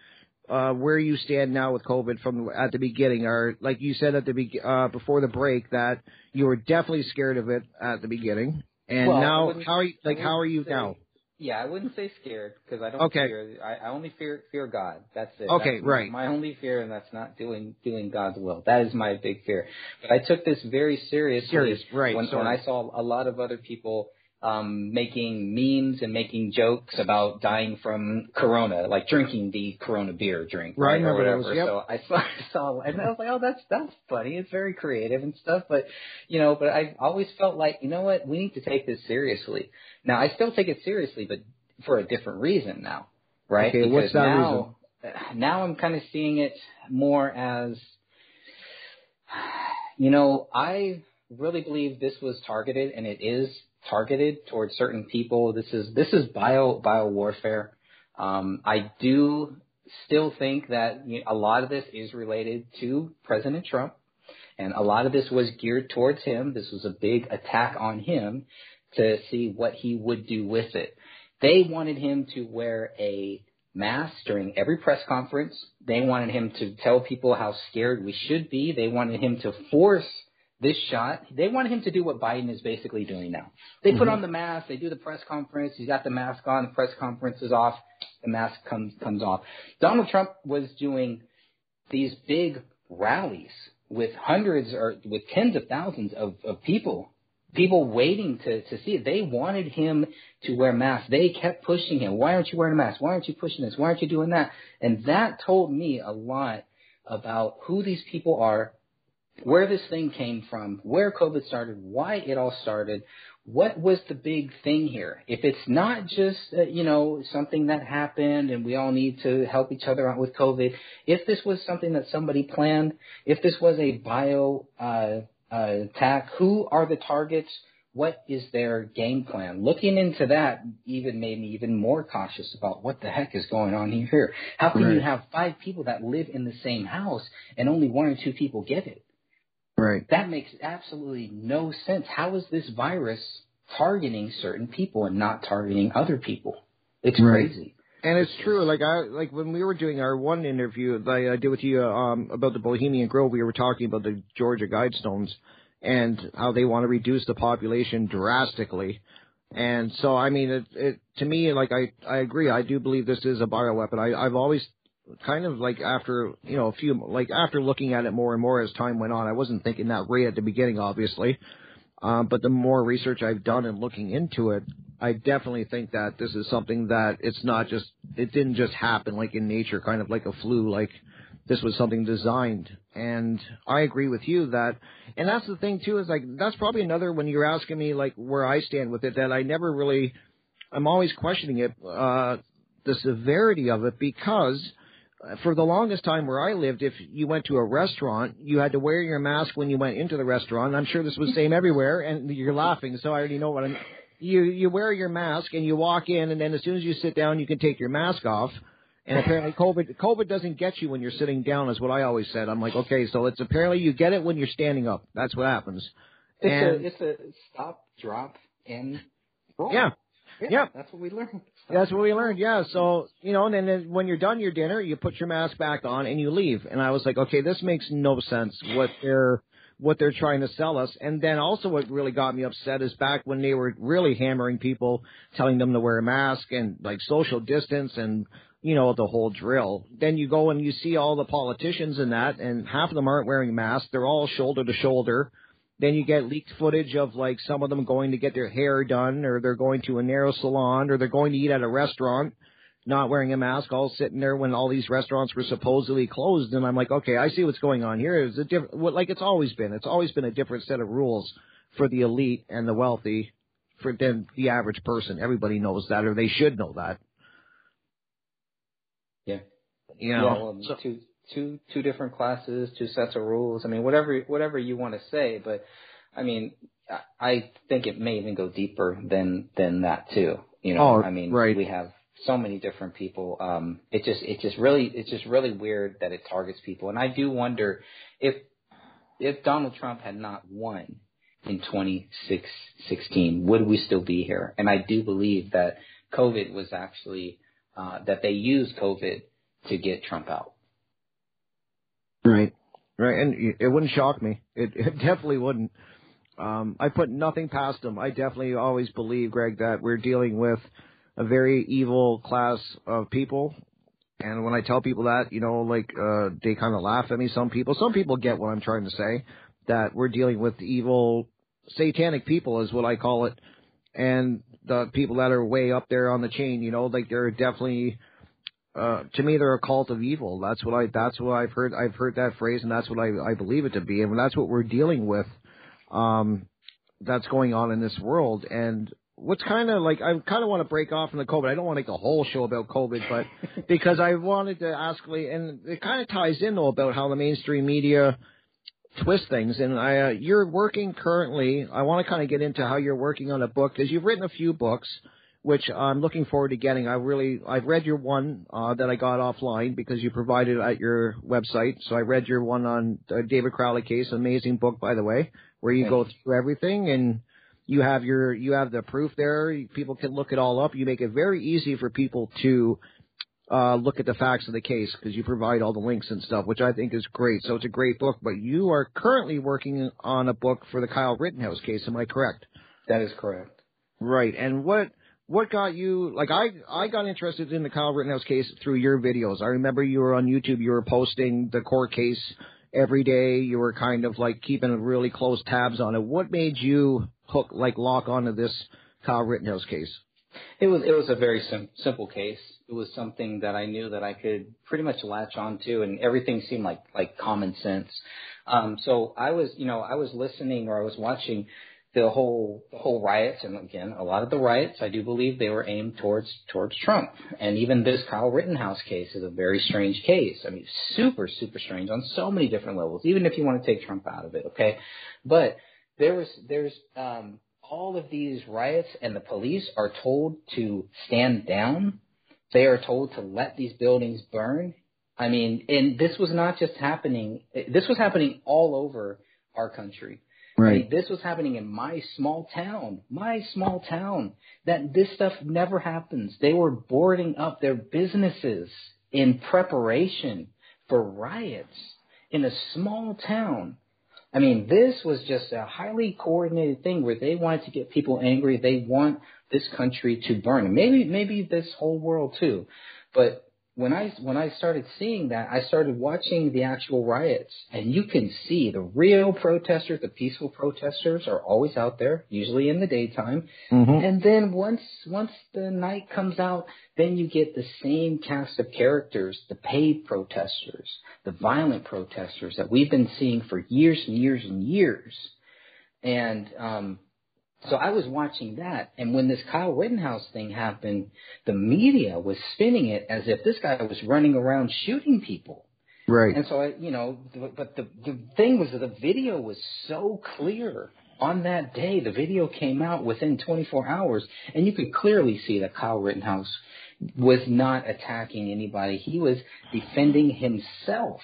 uh, where you stand now with COVID from at the beginning, or like you said at the be- uh, before the break that you were definitely scared of it at the beginning, and Well, now how are you, like how are you say- now? Yeah, I wouldn't say scared because I don't Okay. fear. I, I only fear fear God. That's it. Okay, That's right. My only fear, and that's not doing doing God's will. That is my big fear. But I took this very seriously Serious, right, when, when. I saw a lot of other people um making memes and making jokes about dying from corona, like drinking the corona beer drink, Right, right, or whatever. those, yep. So I saw, *laughs* I saw, and I was like, oh, that's that's funny. It's very creative and stuff. But you know, but I always felt like, you know what, we need to take this seriously. Now I still take it seriously, but for a different reason now, right? Okay, because what's that now, *sighs* now I'm kind of seeing it more as, *sighs* you know, I really believe this was targeted, and it is targeted towards certain people. This is this is bio bio warfare. Um, I do still think that you know, a lot of this is related to President Trump, and a lot of this was geared towards him. This was a big attack on him to see what he would do with it. They wanted him to wear a mask during every press conference. They wanted him to tell people how scared we should be. They wanted him to force this shot. They wanted him to do what Biden is basically doing now. They put Mhm. on the mask, they do the press conference, he's got the mask on, the press conference is off, the mask comes comes off. Donald Trump was doing these big rallies with hundreds or with tens of thousands of, of people people waiting to, to see it. They wanted him to wear masks. They kept pushing him. Why aren't you wearing a mask? Why aren't you pushing this? Why aren't you doing that? And that told me a lot about who these people are, where this thing came from, where COVID started, why it all started, what was the big thing here? If it's not just, uh, you know, something that happened and we all need to help each other out with COVID, if this was something that somebody planned, if this was a bio uh, uh, attack, who are the targets? What is their game plan? Looking into that even made me even more cautious about what the heck is going on here. How can you have five people that live in the same house and only one or two people get it? Right. That makes absolutely no sense. How is this virus targeting certain people and not targeting other people? It's Right. crazy. And it's true. Like I like when we were doing our one interview that I did with you um, about the Bohemian Grove, we were talking about the Georgia Guidestones and how they want to reduce the population drastically. And so, I mean, it, it to me, like I, I agree. I do believe this is a bioweapon. I, I've always kind of like after you know a few like after looking at it more and more as time went on, I wasn't thinking that way at the beginning, obviously. Um, but the more research I've done and looking into it, I definitely think that this is something that it's not just it didn't just happen like in nature, kind of like a flu. Like this was something designed, and I agree with you that. And that's the thing too is like that's probably another when you're asking me like where I stand with it that I never really. I'm always questioning it, uh, the severity of it because for the longest time where I lived, if you went to a restaurant, you had to wear your mask when you went into the restaurant. I'm sure this was the same everywhere, and you're laughing, so I already know what I'm. You you wear your mask and you walk in, and then as soon as you sit down, you can take your mask off. And apparently, COVID COVID doesn't get you when you're sitting down, is what I always said. I'm like, okay, so it's apparently you get it when you're standing up. That's what happens. It's And- a it's a stop, drop, and roll. Yeah. Yeah. That's what we learned. That's what we learned, yeah. So, you know, and then then when you're done your dinner, you put your mask back on and you leave. And I was like, okay, this makes no sense what they're what they're trying to sell us. And then also what really got me upset is back when they were really hammering people, telling them to wear a mask and like social distance and you know, the whole drill. Then you go and you see all the politicians in that and half of them aren't wearing masks. They're all shoulder to shoulder. Then you get leaked footage of like some of them going to get their hair done or they're going to a narrow salon or they're going to eat at a restaurant not wearing a mask, all sitting there when all these restaurants were supposedly closed. And I'm like, okay, I see what's going on here. It's a different, like it's always been. It's always been a different set of rules for the elite and the wealthy for than the average person. Everybody knows that, or they should know that. Yeah. You know, yeah, well, so- two two two different classes, two sets of rules. I mean, whatever whatever you want to say, but I mean, I- think it may even go deeper than than that too. You know, Oh, I mean, right. we have so many different people. Um, it just it just really it's just really weird that it targets people, and I do wonder if if Donald Trump had not won in 2016, would we still be here? And I do believe that COVID was actually uh, that they used COVID to get Trump out. Right. Right. And it wouldn't shock me. It, *laughs* it definitely wouldn't. Um, I put nothing past them. I definitely always believe, Greg, that we're dealing with a very evil class of people. And when I tell people that, you know, like uh, they kind of laugh at me. Some people, some people get what I'm trying to say. That we're dealing with evil, satanic people is what I call it, and the people that are way up there on the chain. You know, like they're definitely. Uh, to me, they're a cult of evil. That's what I. That's what I've heard. I've heard that phrase, and that's what I, I believe it to be, and that's what we're dealing with. Um, that's going on in this world, and what's kind of like I kind of want to break off from the COVID. I don't want to make a whole show about COVID, but *laughs* because I wanted to ask, and it kind of ties in though about how the mainstream media twist things. And I, uh, you're working currently. I want to kind of get into how you're working on a book because you've written a few books, which I'm looking forward to getting. I really, I've read your one uh, that I got offline because you provided it at your website. So I read your one on the David Crowley case, amazing book by the way, where you go through everything and you have your you have the proof there. People can look it all up. You make it very easy for people to uh, look at the facts of the case because you provide all the links and stuff, which I think is great. So it's a great book. But you are currently working on a book for the Kyle Rittenhouse case. Am I correct? That is correct. Right. And what what got you like I I got interested in the Kyle Rittenhouse case through your videos. I remember you were on YouTube. You were posting the court case every day. You were kind of like keeping really close tabs on it. What made you hook like lock onto this Kyle Rittenhouse case? It was it was a very sim- simple case. It was something that I knew that I could pretty much latch onto, and everything seemed like like common sense. Um, so I was, you know, I was listening or I was watching the whole the whole riots, and again, a lot of the riots, I do believe they were aimed towards towards Trump. And even this Kyle Rittenhouse case is a very strange case. I mean, super super strange on so many different levels. Even if you want to take Trump out of it, okay, but there was there's um, all of these riots, and the police are told to stand down. They are told to let these buildings burn. I mean, and this was not just happening. This was happening all over our country. Right. This was happening in my small town, my small town. That this stuff never happens. They were boarding up their businesses in preparation for riots in a small town. I mean, this was just a highly coordinated thing where they wanted to get people angry. They want this country to burn. Maybe, maybe this whole world too. But when I when I started seeing that, I started watching the actual riots, and you can see the real protesters, the peaceful protesters, are always out there, usually in the daytime. Mm-hmm. And then once once the night comes out, then you get the same cast of characters, the paid protesters, the violent protesters that we've been seeing for years and years and years. And um, so I was watching that, and when this Kyle Rittenhouse thing happened, the media was spinning it as if this guy was running around shooting people. Right. And so I, you know, but the the thing was that the video was so clear on that day. The video came out within 24 hours, and you could clearly see that Kyle Rittenhouse was not attacking anybody. He was defending himself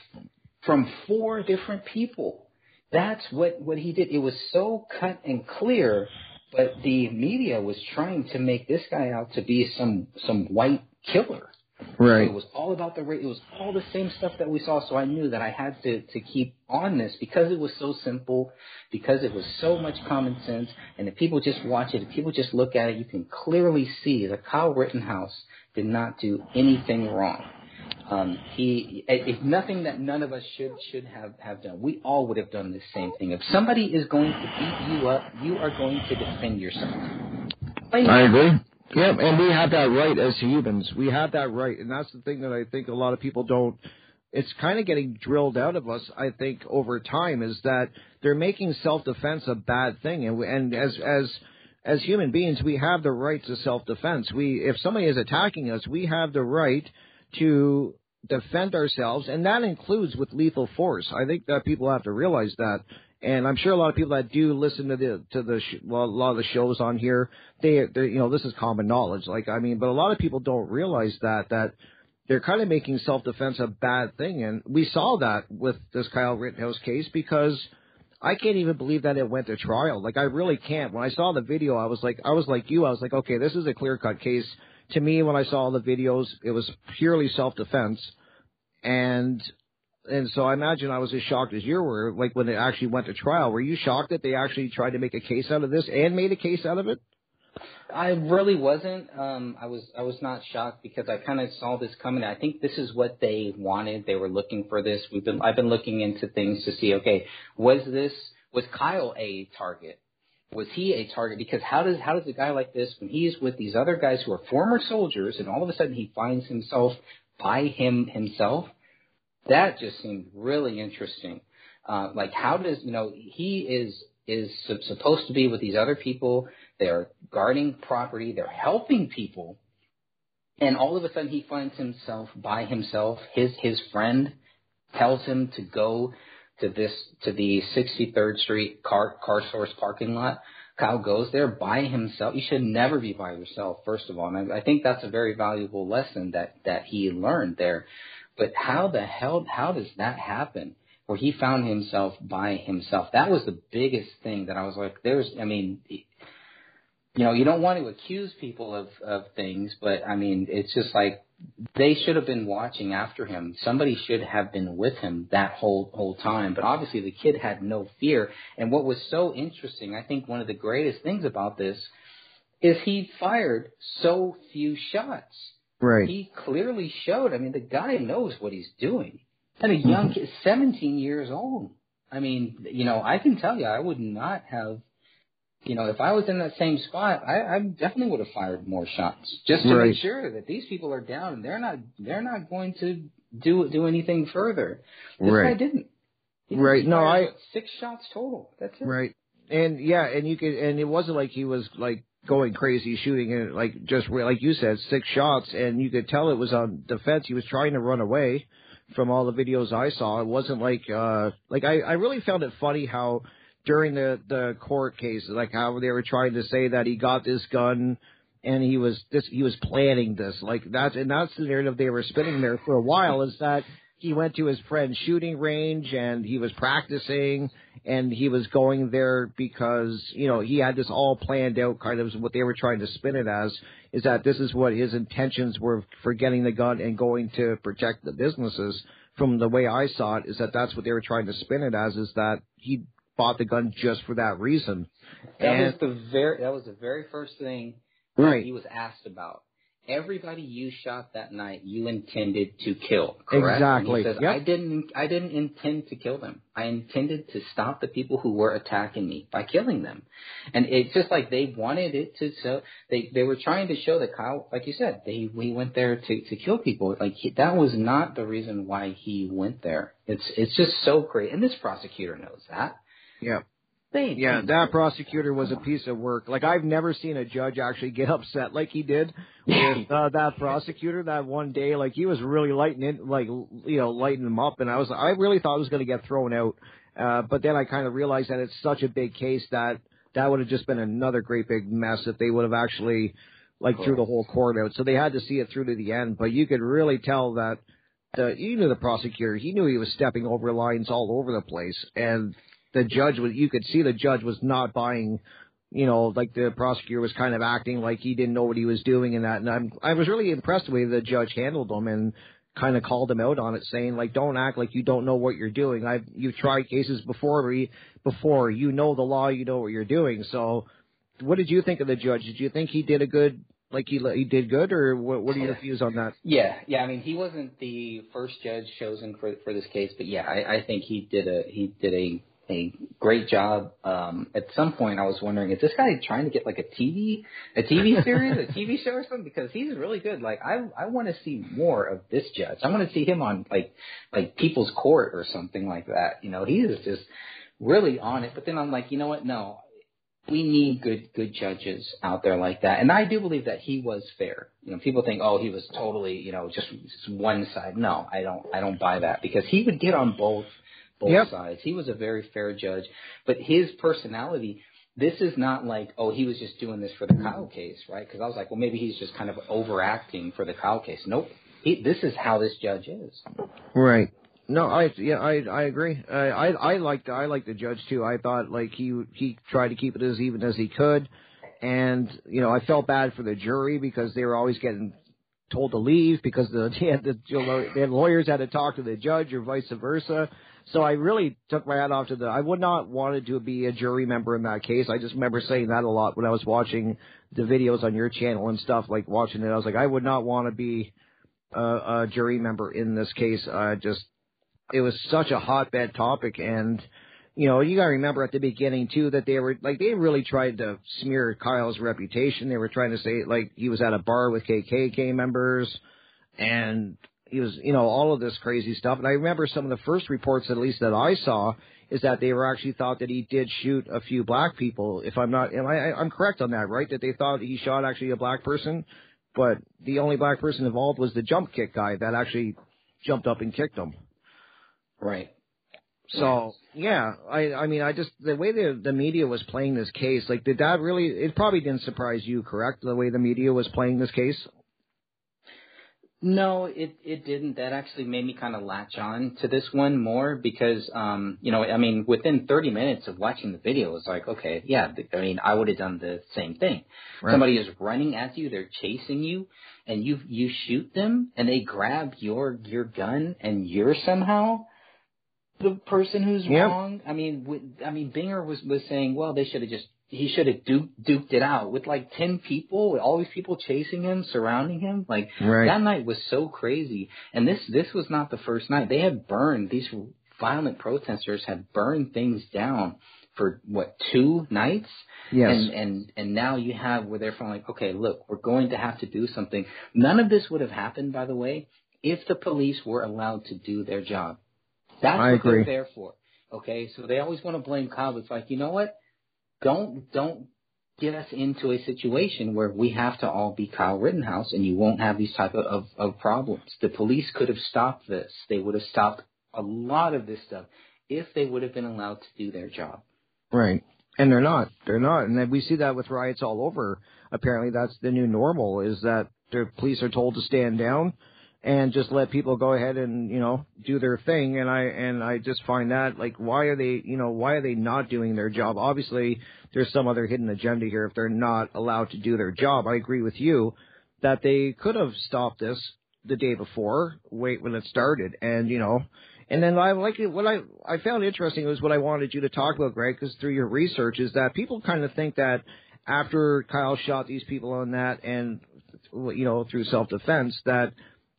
from four different people. That's what what he did. It was so cut and clear but the media was trying to make this guy out to be some some white killer. Right. So it was all about the race. it was all the same stuff that we saw. So I knew that I had to to keep on this because it was so simple, because it was so much common sense, and if people just watch it, if people just look at it, you can clearly see that Kyle Rittenhouse did not do anything wrong. Um, he, it's nothing that none of us should should have have done. We all would have done the same thing. If somebody is going to beat you up, you are going to defend yourself. I agree. Yeah, and we have that right as humans. We have that right, and that's the thing that I think a lot of people don't. It's kind of getting drilled out of us. I think over time is that they're making self-defense a bad thing, and and as as as human beings, we have the right to self-defense. We if somebody is attacking us, we have the right to defend ourselves, and that includes with lethal force. I think that people have to realize that. And I'm sure a lot of people that do listen to the to the sh- well, a lot of the shows on here, they, they you know this is common knowledge. Like I mean, but a lot of people don't realize that that they're kind of making self defense a bad thing, and we saw that with this Kyle Rittenhouse case because I can't even believe that it went to trial. Like I really can't. When I saw the video, I was like, I was like you. I was like, okay, this is a clear cut case to me, when I saw the videos, it was purely self defense, and and so I imagine I was as shocked as you were. Like when it actually went to trial, were you shocked that they actually tried to make a case out of this and made a case out of it? I really wasn't. Um, I was I was not shocked because I kind of saw this coming. I think this is what they wanted. They were looking for this. We've been I've been looking into things to see. Okay, was this was Kyle a target? Was he a target? Because how does how does a guy like this, when he's with these other guys who are former soldiers, and all of a sudden he finds himself by him himself? That just seemed really interesting. Uh, like how does you know he is is supposed to be with these other people. They're guarding property. They're helping people. And all of a sudden he finds himself by himself. His, his friend tells him to go to this, to the 63rd Street car, car source parking lot. Kyle goes there by himself. You should never be by yourself, first of all. And I, I think that's a very valuable lesson that, that he learned there. But how the hell, how does that happen? where he found himself by himself. That was the biggest thing that I was like, there's, I mean, you know, you don't want to accuse people of, of things, but I mean, it's just like they should have been watching after him. Somebody should have been with him that whole, whole time. But obviously the kid had no fear. And what was so interesting, I think one of the greatest things about this is he fired so few shots. Right. He clearly showed, I mean, the guy knows what he's doing and a young mm-hmm. kid, 17 years old. I mean, you know, I can tell you, I would not have, you know, if I was in that same spot, I, I definitely would have fired more shots just to Right. make sure that these people are down and they're not, they're not going to do do anything further. This Right. guy didn't. He Right. No, I- six shots total. That's it. Right. And yeah, and you could, and it wasn't like he was like going crazy shooting and like just like you said, six shots, and you could tell it was on defense. He was trying to run away from all the videos I saw. It wasn't like, uh, like I, I really found it funny how during the the court case, like how they were trying to say that he got this gun and he was this he was planning this like that's and that's the narrative they were spinning there for a while is that he went to his friend's shooting range and he was practicing and he was going there because you know he had this all planned out kind of what they were trying to spin it as is that this is what his intentions were for getting the gun and going to protect the businesses. From the way I saw it is that that's what they were trying to spin it as is that he bought the gun just for that reason That and was the very that was the very first thing Right. he was asked about. Everybody you shot that night, you intended to kill, correct? Exactly. And he says, Yep. I didn't. I didn't intend to kill them. I intended to stop the people who were attacking me by killing them. And it's just like they wanted it to. So they they were trying to show that Kyle, like you said, they we went there to to kill people. Like he, that was not the reason why he went there. It's it's just so great, and this prosecutor knows that. Yeah They Yeah, that prosecutor was a piece of work. Like I've never seen a judge actually get *laughs* upset like he did with *laughs* uh, that prosecutor that one day. Like he was really lighting it, like you know, lighting him up, and I was, I really thought I was going to get thrown out. Uh, but then I kind of realized that it's such a big case that that would have just been another great big mess if they would have actually like threw the whole court out. So they had to see it through to the end. But you could really tell that the you knew the prosecutor. He knew he was stepping over lines all over the place, and the judge was. You could see the judge was not buying. You know, like the prosecutor was kind of acting like he didn't know what he was doing and that. And I'm I was really impressed the way the judge handled him and kind of called him out on it, saying like, "Don't act like you don't know what you're doing. I've you've tried cases before. Before you know the law, you know what you're doing. So, what did you think of the judge? Did you think he did a good, like he he did good, or what? What are your views on that? Yeah, yeah. I mean, he wasn't the first judge chosen for for this case, but yeah, I, I think he did a he did a a great job. Um, at some point, I was wondering, is this guy trying to get like a TV a TV *laughs* series, a TV show or something? Because he's really good. Like, I I want to see more of this judge. I want to see him on like like People's Court or something like that. You know, he is just really on it. But then I'm like, you know what? No, we need good good judges out there like that. And I do believe that he was fair. You know, people think, oh, he was totally, you know, just, just one side. No, I don't I don't buy that because he would get on both both Yep. sides. He was a very fair judge, but his personality. This is not like, oh, he was just doing this for the Kyle case, right? Because I was like, well, maybe he's just kind of overacting for the Kyle case. Nope. He, this is how this judge is. Right. No, I yeah, I I agree. I I I liked I liked the judge too. I thought like he he tried to keep it as even as he could, and you know I felt bad for the jury because they were always getting told to leave because the *laughs* they had the, the lawyers had to talk to the judge or vice versa. So I really took my hat off to the. I would not wanted to be a jury member in that case. I just remember saying that a lot when I was watching the videos on your channel and stuff, like watching it. I was like, I would not want to be a, a jury member in this case. I just, it was such a hotbed topic, and you know, you gotta remember at the beginning too that they were like they really tried to smear Kyle's reputation. They were trying to say like he was at a bar with KKK members, and he was, you know, all of this crazy stuff. And I remember some of the first reports, at least that I saw, is that they were actually thought that he did shoot a few black people. If I'm not, am I, I'm correct on that, right? That they thought he shot actually a black person, but the only black person involved was the jump kick guy that actually jumped up and kicked him. Right. So yeah, I I mean I just the way the the media was playing this case, like did that really? It probably didn't surprise you, correct? The way the media was playing this case. No, it it didn't. That actually made me kind of latch on to this one more because, um, you know, I mean, within 30 minutes of watching the video, it's like, okay, yeah, I mean, I would have done the same thing. Right. Somebody is running at you, they're chasing you, and you you shoot them, and they grab your your gun, and you're somehow the person who's Yep. wrong. I mean, w- I mean, Binger was was saying, well, they should have just he should have duked, duked it out with like ten people, with all these people chasing him, surrounding him. Like Right. that night was so crazy. And this this was not the first night. They had burned these violent protesters had burned things down for what two nights. Yes. And and and now you have where they're from like, okay, look, we're going to have to do something. None of this would have happened, by the way, if the police were allowed to do their job. That's I what agree. they're there for. Okay, so they always want to blame Kyle. But it's like, you know what? Don't don't get us into a situation where we have to all be Kyle Rittenhouse, and you won't have these type of, of, of problems. The police could have stopped this. They would have stopped a lot of this stuff if they would have been allowed to do their job. Right. And they're not. They're not. And we see that with riots all over. Apparently that's the new normal is that the police are told to stand down and just let people go ahead and, you know, do their thing and I and I just find that like why are they, you know, why are they not doing their job? Obviously there's some other hidden agenda here if they're not allowed to do their job. I agree with you that they could have stopped this the day before, wait when it started and, you know, and then I like. What I I found interesting was what I wanted you to talk about, Greg, because through your research is that people kind of think that after Kyle shot these people on that, and you know through self defense, that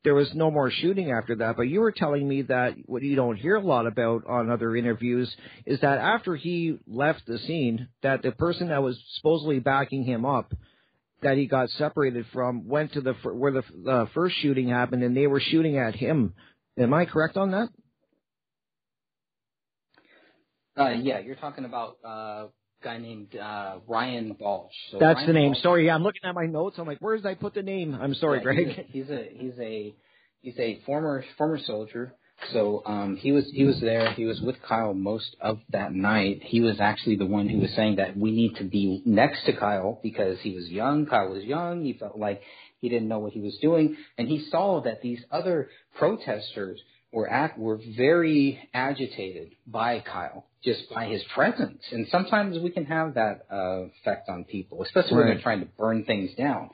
there was no more shooting after that. But you were telling me that what you don't hear a lot about on other interviews is that after he left the scene, that the person that was supposedly backing him up that he got separated from went to the where the uh, first shooting happened, and they were shooting at him. Am I correct on that? Uh, yeah, you're talking about uh, guy named uh, Ryan Balch. So That's Ryan the name. Balch- Sorry, yeah, I'm looking at my notes. I'm like, where did I put the name? I'm sorry, Yeah, Greg. He's a, he's a he's a he's a former former soldier. So um, he was he was there. He was with Kyle most of that night. He was actually the one who was saying that we need to be next to Kyle because he was young. Kyle was young. He felt like he didn't know what he was doing, and he saw that these other protesters were act were very agitated by Kyle just by his presence. And sometimes we can have that uh, effect on people, especially when they're trying to burn things down.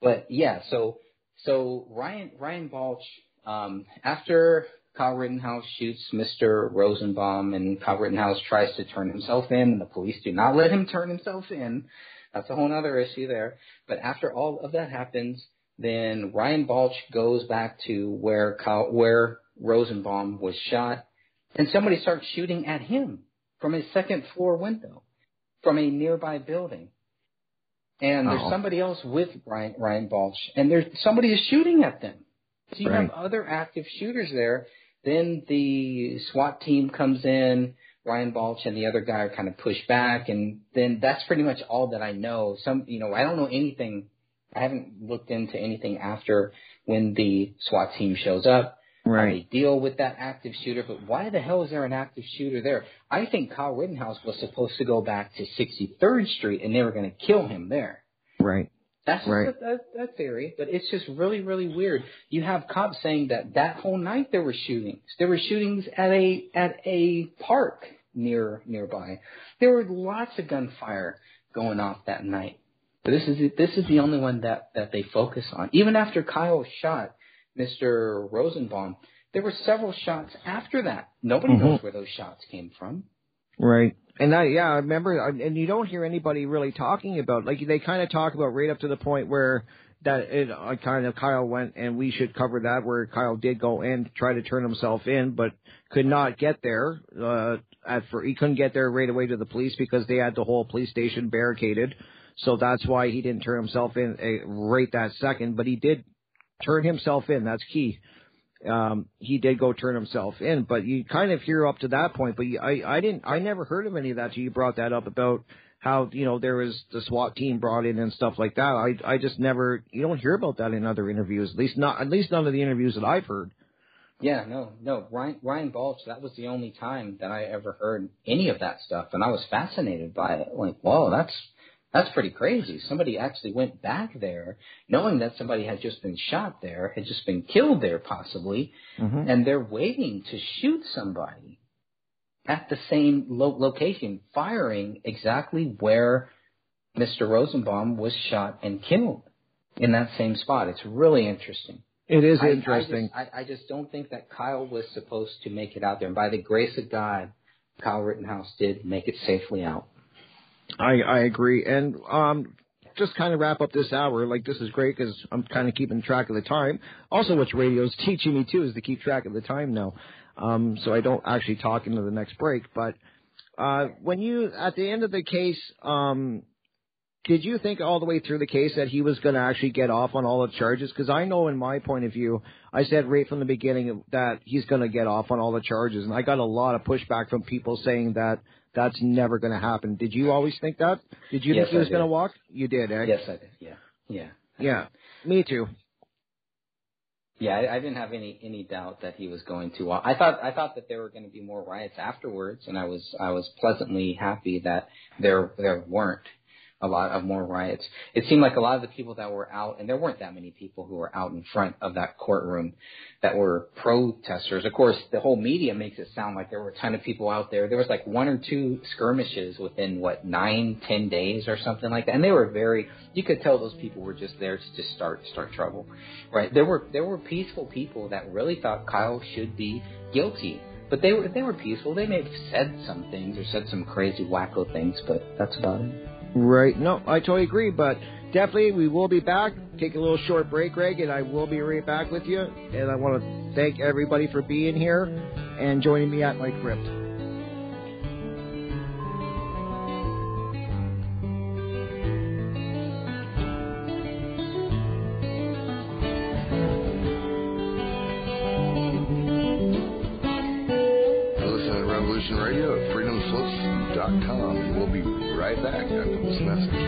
But yeah, so so Ryan Ryan Balch, um, after Kyle Rittenhouse shoots Mr. Rosenbaum and Kyle Rittenhouse tries to turn himself in and the police do not let him turn himself in. That's a whole other issue there. But after all of that happens, then Ryan Balch goes back to where Kyle, where Rosenbaum was shot and somebody starts shooting at him from his second floor window from a nearby building. And there's Oh. somebody else with Ryan, Ryan Balch, and there's somebody is shooting at them. So you Right. have other active shooters there. Then the SWAT team comes in. Ryan Balch and the other guy are kind of pushed back, and then that's pretty much all that I know. Some, you know, I don't know anything. I haven't looked into anything after when the SWAT team shows up Right. deal with that active shooter, but why the hell is there an active shooter there? I think Kyle Rittenhouse was supposed to go back to 63rd Street and they were going to kill him there. Right. That's Right. a, a, a theory, but it's just really, really weird. You have cops saying that that whole night there were shootings. There were shootings at a at a park near nearby. There were lots of gunfire going off that night. But this is this is the only one that that they focus on. Even after Kyle shot Mr. Rosenbaum, there were several shots after that. Nobody Mhm. knows where those shots came from. Right. And I, yeah, I remember, and you don't hear anybody really talking about, like, they kind of talk about right up to the point where that it uh, kind of Kyle went, and we should cover that, where Kyle did go in, try to turn himself in, but could not get there. Uh, at for he couldn't get there right away to the police because they had the whole police station barricaded. So that's why he didn't turn himself in uh, right that second, but he did turn himself in. That's key um, he did go turn himself in. But you kind of hear up to that point. But you, I, I didn't, I never heard of any of that. you brought that up about how you know there was the SWAT team brought in and stuff like that. I, I just never, you don't hear about that in other interviews. At least not, at least none of the interviews that I've heard. Yeah, no, no. Ryan Ryan Balch, that was the only time that I ever heard any of that stuff, and I was fascinated by it. Like, whoa, that's that's pretty crazy. Somebody actually went back there, knowing that somebody had just been shot there, had just been killed there possibly, Mm-hmm. and they're waiting to shoot somebody at the same lo- location, firing exactly where Mr. Rosenbaum was shot and killed in that same spot. It's really interesting. It is I- interesting. I just, I, I just don't think that Kyle was supposed to make it out there. And by the grace of God, Kyle Rittenhouse did make it safely out. I I agree, and um, just kind of wrap up this hour. Like this is great because I'm kind of keeping track of the time. Also, what radio is teaching me too is to keep track of the time now, um, so I don't actually talk into the next break. But uh, when you at the end of the case, um, did you think all the way through the case that he was going to actually get off on all the charges? Because I know, in my point of view, I said right from the beginning that he's going to get off on all the charges, and I got a lot of pushback from people saying that that's never going to happen. Did you always think that? Did you Yes, think he was going to walk? You did, eh? Yes, I did. Yeah, yeah, Yeah, me too. yeah. I, I didn't have any any doubt that he was going to. Walk. I thought I thought that there were going to be more riots afterwards, and I was I was pleasantly happy that there there weren't a lot of more riots. It seemed like a lot of the people that were out, and there weren't that many people who were out in front of that courtroom that were protesters. Of course, the whole media makes it sound like there were a ton of people out there. There was like one or two skirmishes within what nine, ten days or something like that, and they were very. You could tell those people were just there to just start start trouble, right? There were there were peaceful people that really thought Kyle should be guilty. But they were they were peaceful. They may have said some things or said some crazy wacko things, but that's about it. Right. No, I totally agree. But definitely, we will be back. Take a little short break, Greg, and I will be right back with you. And I want to thank everybody for being here and joining me at my crypt. Message.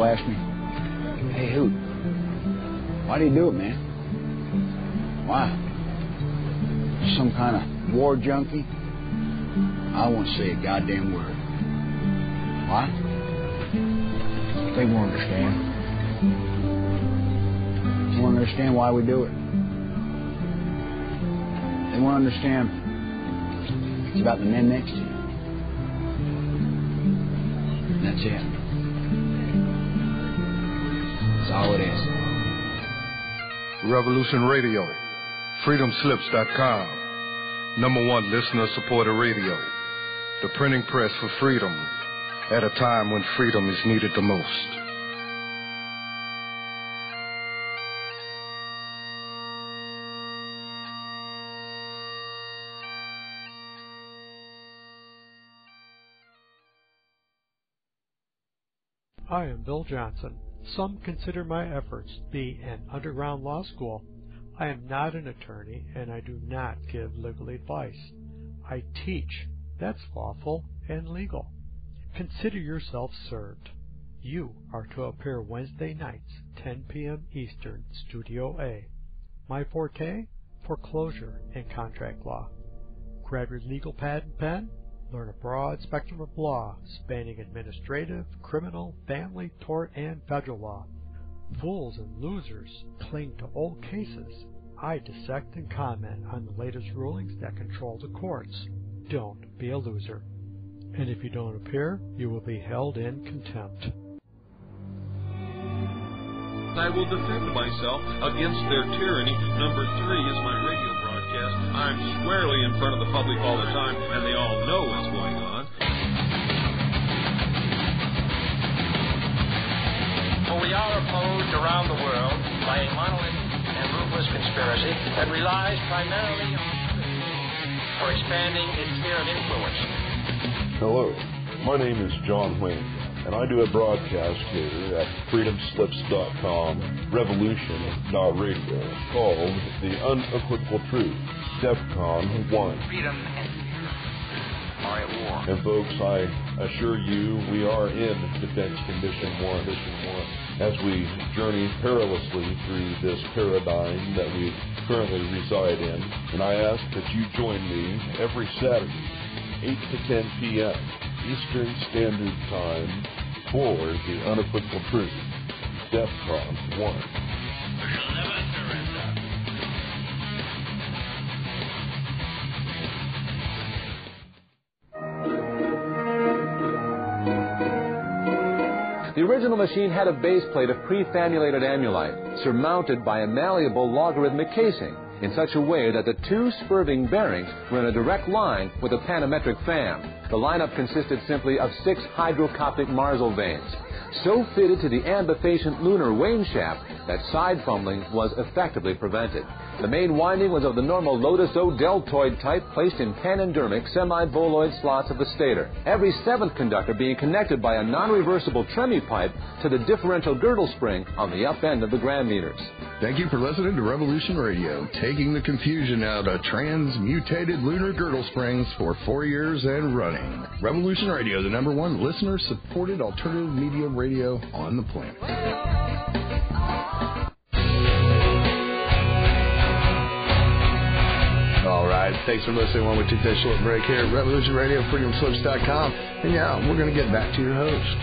People ask me, hey, who? Why do you do it, man? Why? Some kind of war junkie? I won't say a goddamn word. Why? They won't understand. They won't understand why we do it. They won't understand it's about the men next to you. That's it. That's all it is. Revolution Radio, freedomslips.com, number one listener supported radio, the printing press for freedom at a time when freedom is needed the most. I am Bill Johnson. Some consider my efforts to be an underground law school. I am not an attorney and I do not give legal advice. I teach. That's lawful and legal. Consider yourself served. You are to appear Wednesday nights, 10 p.m. Eastern, Studio A. My forte? Foreclosure and contract law. Grab your legal pad and pen. Learn a broad spectrum of law spanning administrative, criminal, family, tort, and federal law. Fools and losers cling to old cases. I dissect and comment on the latest rulings that control the courts. Don't be a loser. And if you don't appear, you will be held in contempt. I will defend myself against their tyranny. Number three is my radio broadcast. I'm squarely in front of the public all the time, and they all know what's going on. For we are opposed around the world by a monolithic and ruthless conspiracy that relies primarily on for expanding its sphere of influence. Hello, my name is John Wayne, and I do a broadcast here at freedomslips.com, Revolution Na Radio, called The Unequivocal Truth, DEFCON 1. Freedom and are at war. And folks, I assure you, we are in Defense Condition 1, Condition 1, as we journey perilously through this paradigm that we currently reside in. And I ask that you join me every Saturday, 8 to 10 p.m. Eastern Standard Time for The Unequivocal Truth, DEFCON 1. The original machine had a base plate of prefamulated amulite, surmounted by a malleable logarithmic casing, in such a way that the two spurving bearings were in a direct line with the panometric fan. The lineup consisted simply of six hydrocoptic Marsal vanes, so fitted to the ambifacient lunar wane shaft that side fumbling was effectively prevented. The main winding was of the normal Lotus O deltoid type placed in panendermic semi-boloid slots of the stator. Every seventh conductor being connected by a non-reversible tremie pipe to the differential girdle spring on the up end of the gram meters. Thank you for listening to Revolution Radio, taking the confusion out of transmutated lunar girdle springs for four years and running. Revolution Radio, the number one listener supported alternative media radio on the planet. Thanks for listening while we take that short break here at Revolution Radio, freedomslips.com. And yeah, we're going to get back to your host.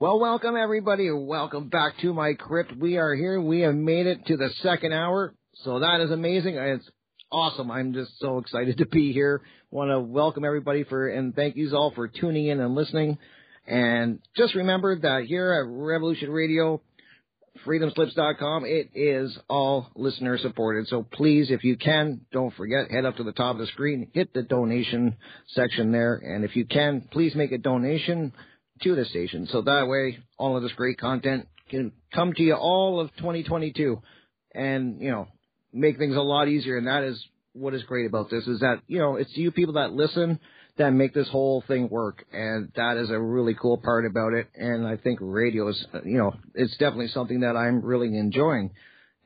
Well, welcome everybody. Welcome back to my crypt. We are here. We have made it to the second hour. So that is amazing. It's awesome. I'm just so excited to be here. Want to welcome everybody for, and thank you all for tuning in and listening. And just remember that here at Revolution Radio, freedomslips.com, it is all listener supported. So please, if you can, don't forget, head up to the top of the screen, hit the donation section there. And if you can, please make a donation to the station. So that way, all of this great content can come to you all of 2022 and, you know, make things a lot easier. And that is what is great about this is that, you know, it's you people that listen that make this whole thing work. And that is a really cool part about it. And I think radio is, you know, it's definitely something that I'm really enjoying.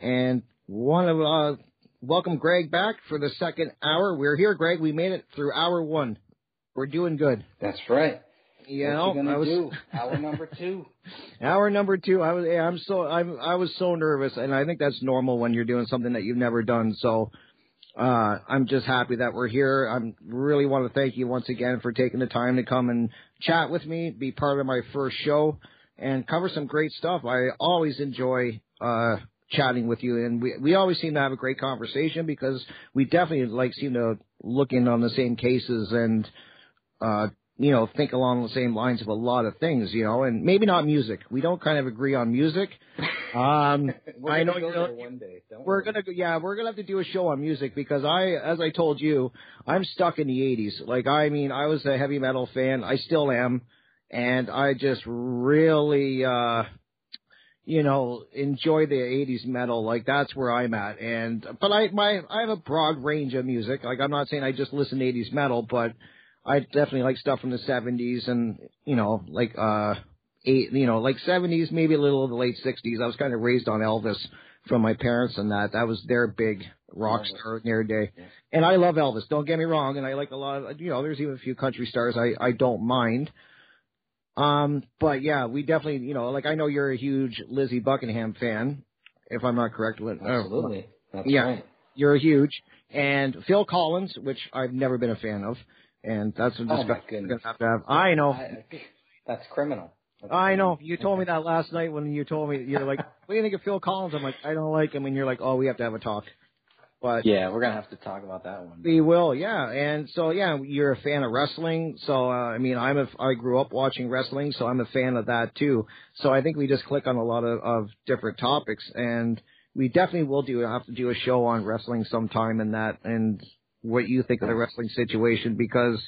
And one of, uh, welcome Greg back for the second hour. We're here, Greg. We made it through hour one. We're doing good. That's right. You what know, you I was do? Hour number two. *laughs* Hour number two. I was. yeah, I'm so. I'm. I was so nervous, and I think that's normal when you're doing something that you've never done. So, uh, I'm just happy that we're here. I'm really want to thank you once again for taking the time to come and chat with me, be part of my first show, and cover some great stuff. I always enjoy uh chatting with you, and we we always seem to have a great conversation because we definitely like seem to look in on the same cases and uh you know, think along the same lines of a lot of things, you know, and maybe not music. We don't kind of agree on music. *laughs* Um, We're I know go you know, one day. Don't we're worry. gonna, go- yeah, we're gonna have to do a show on music because I, as I told you, I'm stuck in the '80s. Like, I mean, I was a heavy metal fan. I still am, and I just really, uh, you know, enjoy the '80s metal. Like, that's where I'm at. And, but I, my, I have a broad range of music. Like, I'm not saying I just listen to '80s metal, but I definitely like stuff from the '70s and, you know, like, uh, eight, you know, like 70s, maybe a little of the late 60s. I was kind of raised on Elvis from my parents and that. That was their big rock star in their day. And I love Elvis. Don't get me wrong. And I like a lot of, you know, there's even a few country stars I, I don't mind. Um, but yeah, we definitely, you know, like I know you're a huge Lindsey Buckingham fan, if I'm not correct. With, Absolutely. That's yeah, right. you're a huge. And Phil Collins, which I've never been a fan of. And that's a Oh, discussion we're gonna have to have. I know. I- That's criminal. I know. You told me that last night when you told me you're like, "What do you think of Phil Collins?" I'm like, "I don't like him," and you're like, "Oh, we have to have a talk." But Yeah, we're gonna have to talk about that one. we will, yeah. And so, yeah, you're a fan of wrestling. So, uh, I mean, I'm a, I grew up watching wrestling, so I'm a fan of that too. So I think we just click on a lot of, of different topics, and we definitely will do have to do a show on wrestling sometime and that, and what you think of the wrestling situation because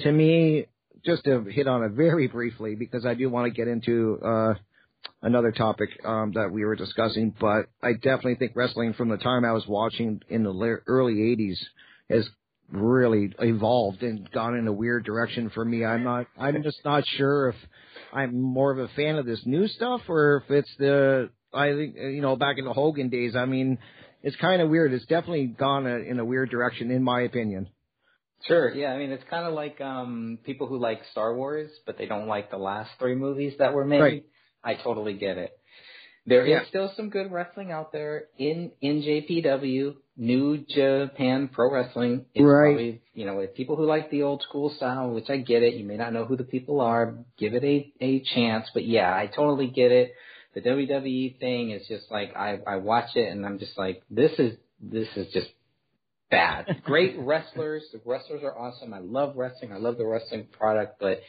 to me, just to hit on it very briefly, because I do want to get into uh, another topic um, that we were discussing, but I definitely think wrestling from the time I was watching in the early '80s has really evolved and gone in a weird direction for me. I'm not. I'm just not sure if I'm more of a fan of this new stuff or if it's the. I think you know back in the Hogan days. I mean, it's kind of weird. It's definitely gone a, in a weird direction, in my opinion. Sure. Yeah. I mean, it's kind of like um people who like Star Wars, but they don't like the last three movies that were made. Right. I totally get it. There is Yeah. still some good wrestling out there in in JPW, New Japan Pro Wrestling. It's Right. Probably, you know, with people who like the old school style, which I get it. You may not know who the people are. Give it a a chance. But yeah, I totally get it. The WWE thing is just like I I watch it and I'm just like this is this is just bad. *laughs* Great wrestlers. The wrestlers are awesome. I love wrestling. I love the wrestling product, but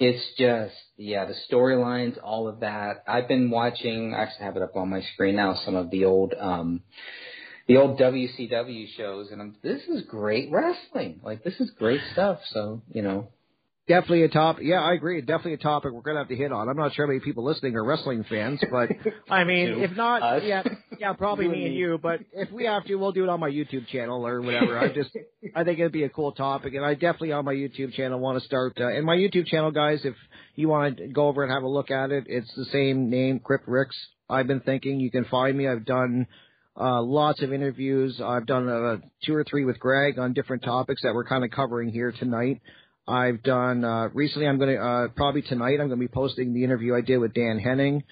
it's just yeah, the storylines, all of that. I've been watching. I actually have it up on my screen now. Some of the old um the old WCW shows, and I'm this is great wrestling. Like this is great stuff. So you know, Definitely a top. Yeah, I agree. Definitely a topic we're gonna have to hit on. I'm not sure how many people listening are wrestling fans, but *laughs* I mean, if not, Us. yeah, yeah, probably me and and you. *laughs* But if we have to, we'll do it on my YouTube channel or whatever. I just, *laughs* I think it'd be a cool topic, and I definitely on my YouTube channel want to start. Uh, and my YouTube channel, guys, if you want to go over and have a look at it, it's the same name, Crypt Ricks. I've been thinking you can find me. I've done uh, lots of interviews. I've done uh, two or three with Greg on different topics that we're kind of covering here tonight. I've done uh, recently. I'm going to uh, probably tonight. I'm going to be posting the interview I did with Dan Henning.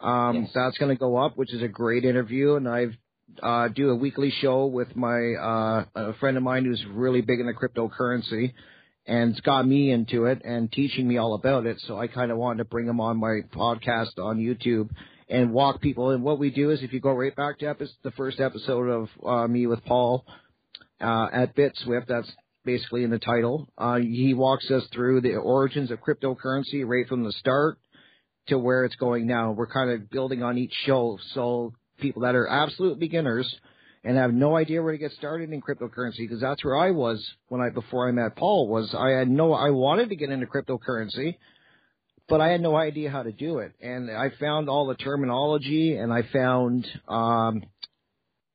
Um, That's going to go up, which is a great interview, and I've uh, do a weekly show with my uh, a friend of mine who's really big into cryptocurrency, and it's got me into it and teaching me all about it. So I kind of wanted to bring him on my podcast on YouTube and walk people. And what we do is, if you go right back to epi- the first episode of uh, me with Paul uh, at BitSwift, that's basically in the title. Uh, he walks us through the origins of cryptocurrency right from the start to where it's going now. We're kind of building on each show, so people that are absolute beginners and have no idea where to get started in cryptocurrency, because that's where I was when I before I met Paul. Was I had no, I wanted to get into cryptocurrency, but I had no idea how to do it, and I found all the terminology, and I found um,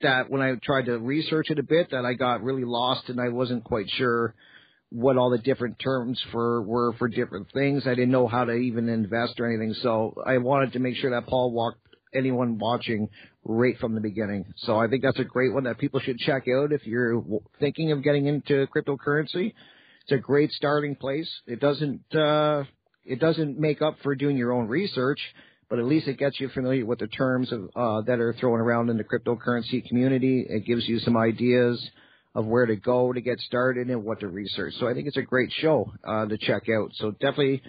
that when I tried to research it a bit, that I got really lost and I wasn't quite sure what all the different terms for were for different things. I didn't know how to even invest or anything, so I wanted to make sure that Paul walked anyone watching right from the beginning. So I think that's a great one that people should check out if you're thinking of getting into cryptocurrency. It's a great starting place. It doesn't uh, it doesn't make up for doing your own research, but at least it gets you familiar with the terms of uh, that are thrown around in the cryptocurrency community. It gives you some ideas of where to go to get started and what to research. So I think it's a great show uh, to check out. So definitely,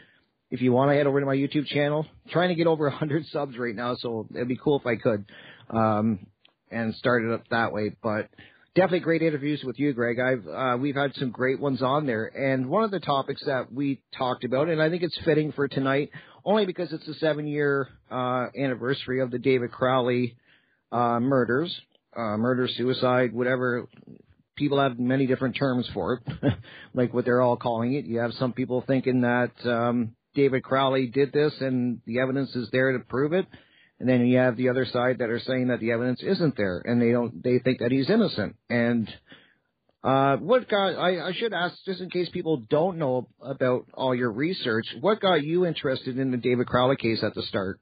if you want to head over to my YouTube channel, trying to get over *laughs* 100 subs right now, so it'd be cool if I could, um, and start it up that way. But definitely great interviews with you, Greg. I've uh, we've had some great ones on there, and one of the topics that we talked about, and I think it's fitting for tonight, only because it's the seven year uh, anniversary of the David Crowley uh, murders, uh, murder, suicide, whatever. People have many different terms for it, *laughs* like what they're all calling it. You have some people thinking that um, David Crowley did this and the evidence is there to prove it. And then you have the other side that are saying that the evidence isn't there and they don't, they think that he's innocent. And, uh, what got, I, I should ask just in case people don't know about all your research, what got you interested in the David Crowley case at the start?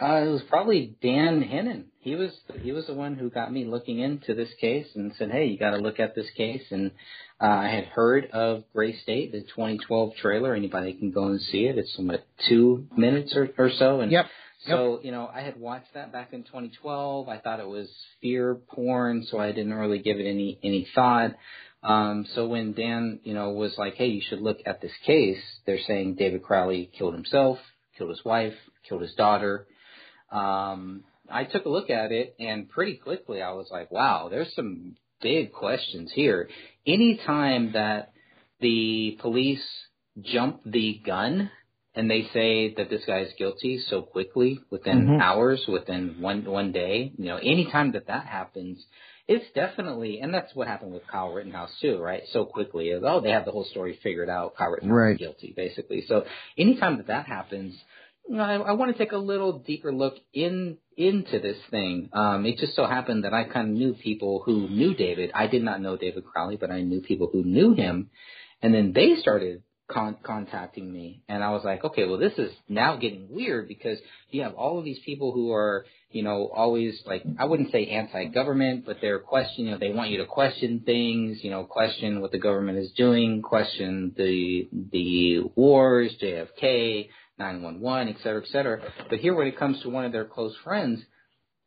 Uh, it was probably Dan Hennon. He was he was the one who got me looking into this case and said, "Hey, you got to look at this case." And uh, I had heard of Gray State, the 2012 trailer. Anybody can go and see it. It's what two minutes or, or so. And yep. So you know, I had watched that back in 2012. I thought it was fear porn, so I didn't really give it any any thought. Um, so when Dan, you know, was like, "Hey, you should look at this case," they're saying David Crowley killed himself, killed his wife, killed his daughter. Um, I took a look at it, and pretty quickly I was like, "Wow, there's some big questions here." Anytime that the police jump the gun and they say that this guy is guilty so quickly within Mhm. hours within one one day you know anytime that that happens it's definitely and that's what happened with Kyle Rittenhouse too right so quickly oh they have the whole story figured out Kyle Rittenhouse Right. is guilty basically so anytime that that happens you know, I, I want to take a little deeper look in into this thing. Um, it just so happened that I kind of knew people who knew David. I did not know David Crowley, but I knew people who knew him, and then they started con- contacting me, and I was like, okay, well, this is now getting weird because you have all of these people who are, you know, always like I wouldn't say anti-government, but they're questioning. You know, they want you to question things. You know, question what the government is doing, question the the wars, JFK. 911, et cetera, et cetera. But here, when it comes to one of their close friends,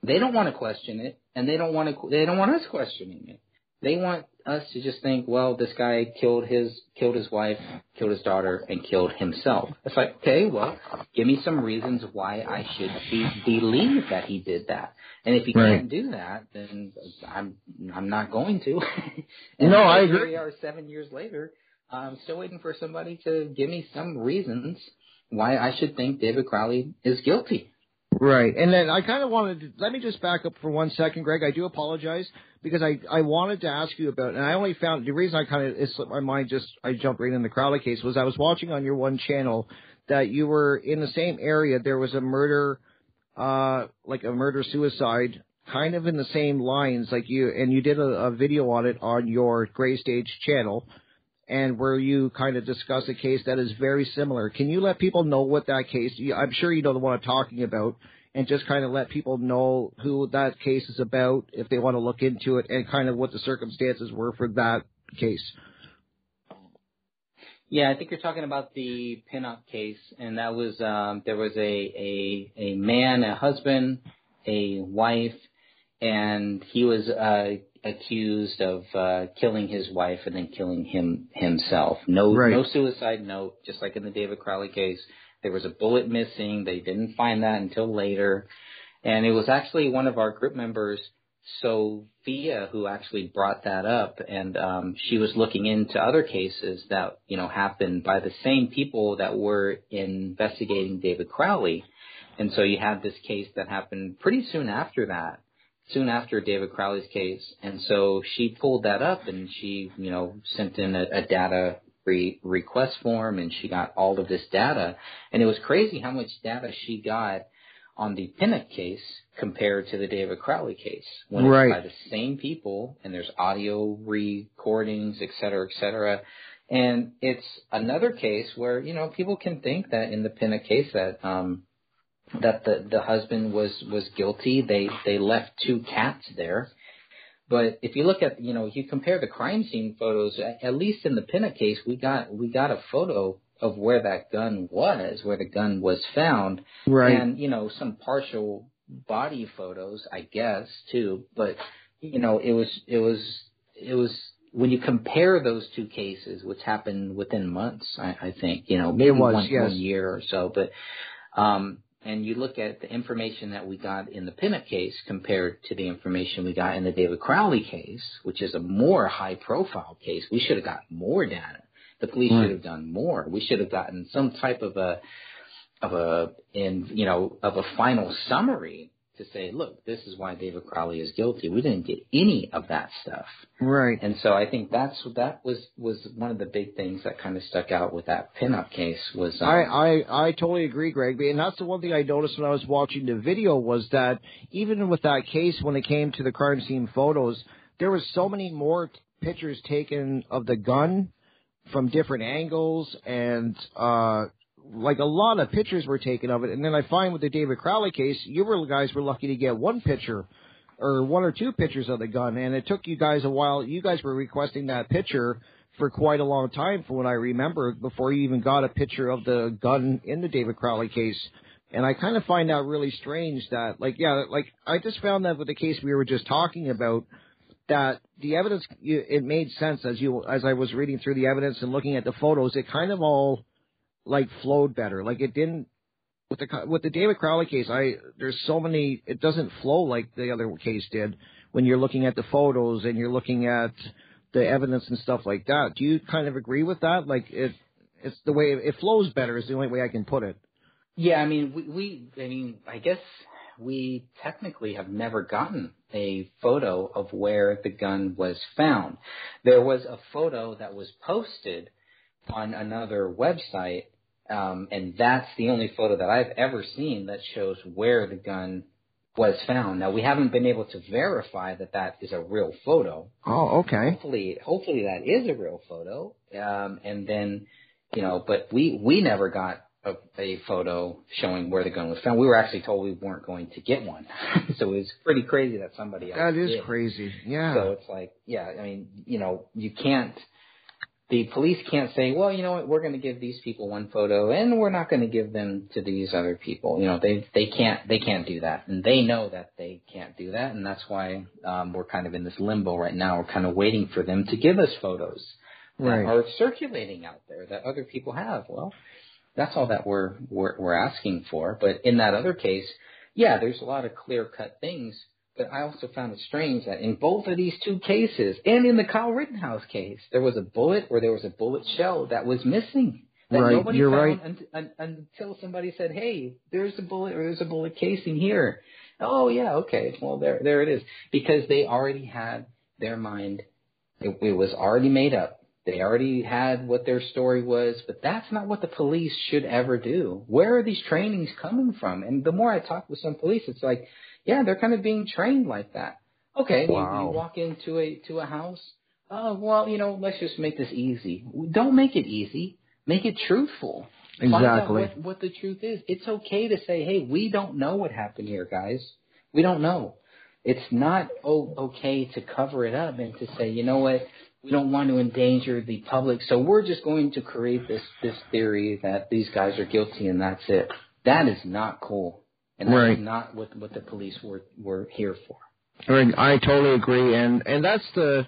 they don't want to question it, and they don't want to. They don't want us questioning it. They want us to just think, well, this guy killed his killed his wife, killed his daughter, and killed himself. It's like, okay, well, give me some reasons why I should be, believe that he did that. And if he Right. can't do that, then I'm I'm not going to. *laughs* and No, I agree. we are seven years later. I'm still waiting for somebody to give me some reasons why I should think David Crowley is guilty. Right. And then I kind of wanted to let me just back up for one second, Greg. I do apologize because I I wanted to ask you about, and I only found the reason I kind of it slipped my mind. Just I jumped right in the Crowley case was I was watching on your one channel that you were in the same area. There was a murder, uh, like a murder suicide, kind of in the same lines, like you, and you did a, a video on it on your Gray State channel. And where you kind of discuss a case that is very similar. Can you let people know what that case? I'm sure you know the one I'm talking about and just kind of let people know who that case is about if they want to look into it and kind of what the circumstances were for that case. Yeah, I think you're talking about the Pinnock case, and that was um, there was a a a man, a husband, a wife, and he was uh, accused of uh, killing his wife and then killing him himself. No Right. no suicide note, just like in the David Crowley case. There was a bullet missing. They didn't find that until later, and it was actually one of our group members Sophia who actually brought that up, and um, she was looking into other cases that you know happened by the same people that were investigating David Crowley, and so you had this case that happened pretty soon after that, soon after David Crowley's case, and so she pulled that up and she you know sent in a, a data re- request form and she got all of this data, and it was crazy how much data she got on the Pinnock case compared to the David Crowley case. When Right. it's by the same people and there's audio recordings, et cetera, et cetera. And it's another case where, you know, people can think that in the Pinnock case that um that the the husband was was guilty. They they left two cats there. But if you look at, you know, you compare the crime scene photos, at, least in the Pinnock case, we got we got a photo of where that gun was, where the gun was found, Right. and you know some partial body photos, I guess too. But you know, it was it was it was when you compare those two cases, which happened within months, I, I think, you know, maybe was, one, yes. one year or so, but um, and you look at the information that we got in the Pinnock case compared to the information we got in the David Crowley case, which is a more high profile case, we should have got more data. The police Right. should have done more. We should have gotten some type of a of a in you know of a final summary to say, look, this is why David Crowley is guilty. We didn't get any of that stuff. Right. And so I think that's that was was one of the big things that kind of stuck out with that Pinnock case was um, I, I I totally agree, Greg. And that's the one thing I noticed when I was watching the video was that even with that case, when it came to the crime scene photos, there was so many more pictures taken of the gun from different angles and uh like a lot of pictures were taken of it, and then I find with the David Crowley case, you were guys were lucky to get one picture or one or two pictures of the gun, and it took you guys a while. You guys were requesting that picture for quite a long time, from what I remember, before you even got a picture of the gun in the David Crowley case. And I kind of find that really strange that, like, yeah, like I just found that with the case we were just talking about, that the evidence it made sense as you as I was reading through the evidence and looking at the photos, it kind of all like flowed better. Like it didn't with the with the David Crowley case. I there's so many. It doesn't flow like the other case did when you're looking at the photos and you're looking at the evidence and stuff like that. Do you kind of agree with that? Like it, it's the way it flows better is the only way I can put it. Yeah, I mean, we, we I mean, I guess we technically have never gotten a photo of where the gun was found. There was a photo that was posted on another website, um, and that's the only photo that I've ever seen that shows where the gun was found. Now we haven't been able to verify that that is a real photo. Oh, okay. Hopefully, hopefully that is a real photo. Um, and then, you know, but we we never got a, a photo showing where the gun was found. We were actually told we weren't going to get one, *laughs* so it was pretty crazy that somebody else. That is did. crazy. Yeah. So it's like, yeah, I mean, you know, you can't. The police can't say, well, you know what, we're going to give these people one photo, and we're not going to give them to these other people. You know, they they can't they can't do that, and they know that they can't do that, and that's why um, we're kind of in this limbo right now. We're kind of waiting for them to give us photos Right. that are circulating out there that other people have. Well, that's all that we're we're, we're asking for. But in that other case, yeah, there's a lot of clear cut things. But I also found it strange that in both of these two cases, and in the Kyle Rittenhouse case, there was a bullet or there was a bullet shell that was missing. That Right, nobody you're found right. un- un- until somebody said, "Hey, there's a bullet or there's a bullet casing here." Oh yeah, okay. Well, there there it is. Because they already had their mind. It, it was already made up. They already had what their story was, but that's not what the police should ever do. Where are these trainings coming from? And the more I talk with some police, it's like, yeah, they're kind of being trained like that. Okay, you- Wow. you, walk into a to a house. Oh well, you know, let's just make this easy. Don't make it easy. Make it truthful. Find out Exactly. what, what the truth is. It's okay to say, hey, we don't know what happened here, guys. We don't know. It's not okay to cover it up and to say, you know what, we don't want to endanger the public, so we're just going to create this this theory that these guys are guilty and that's it. That is not cool, and that's Right. not what what the police were were here for. Right, I totally agree, and and that's the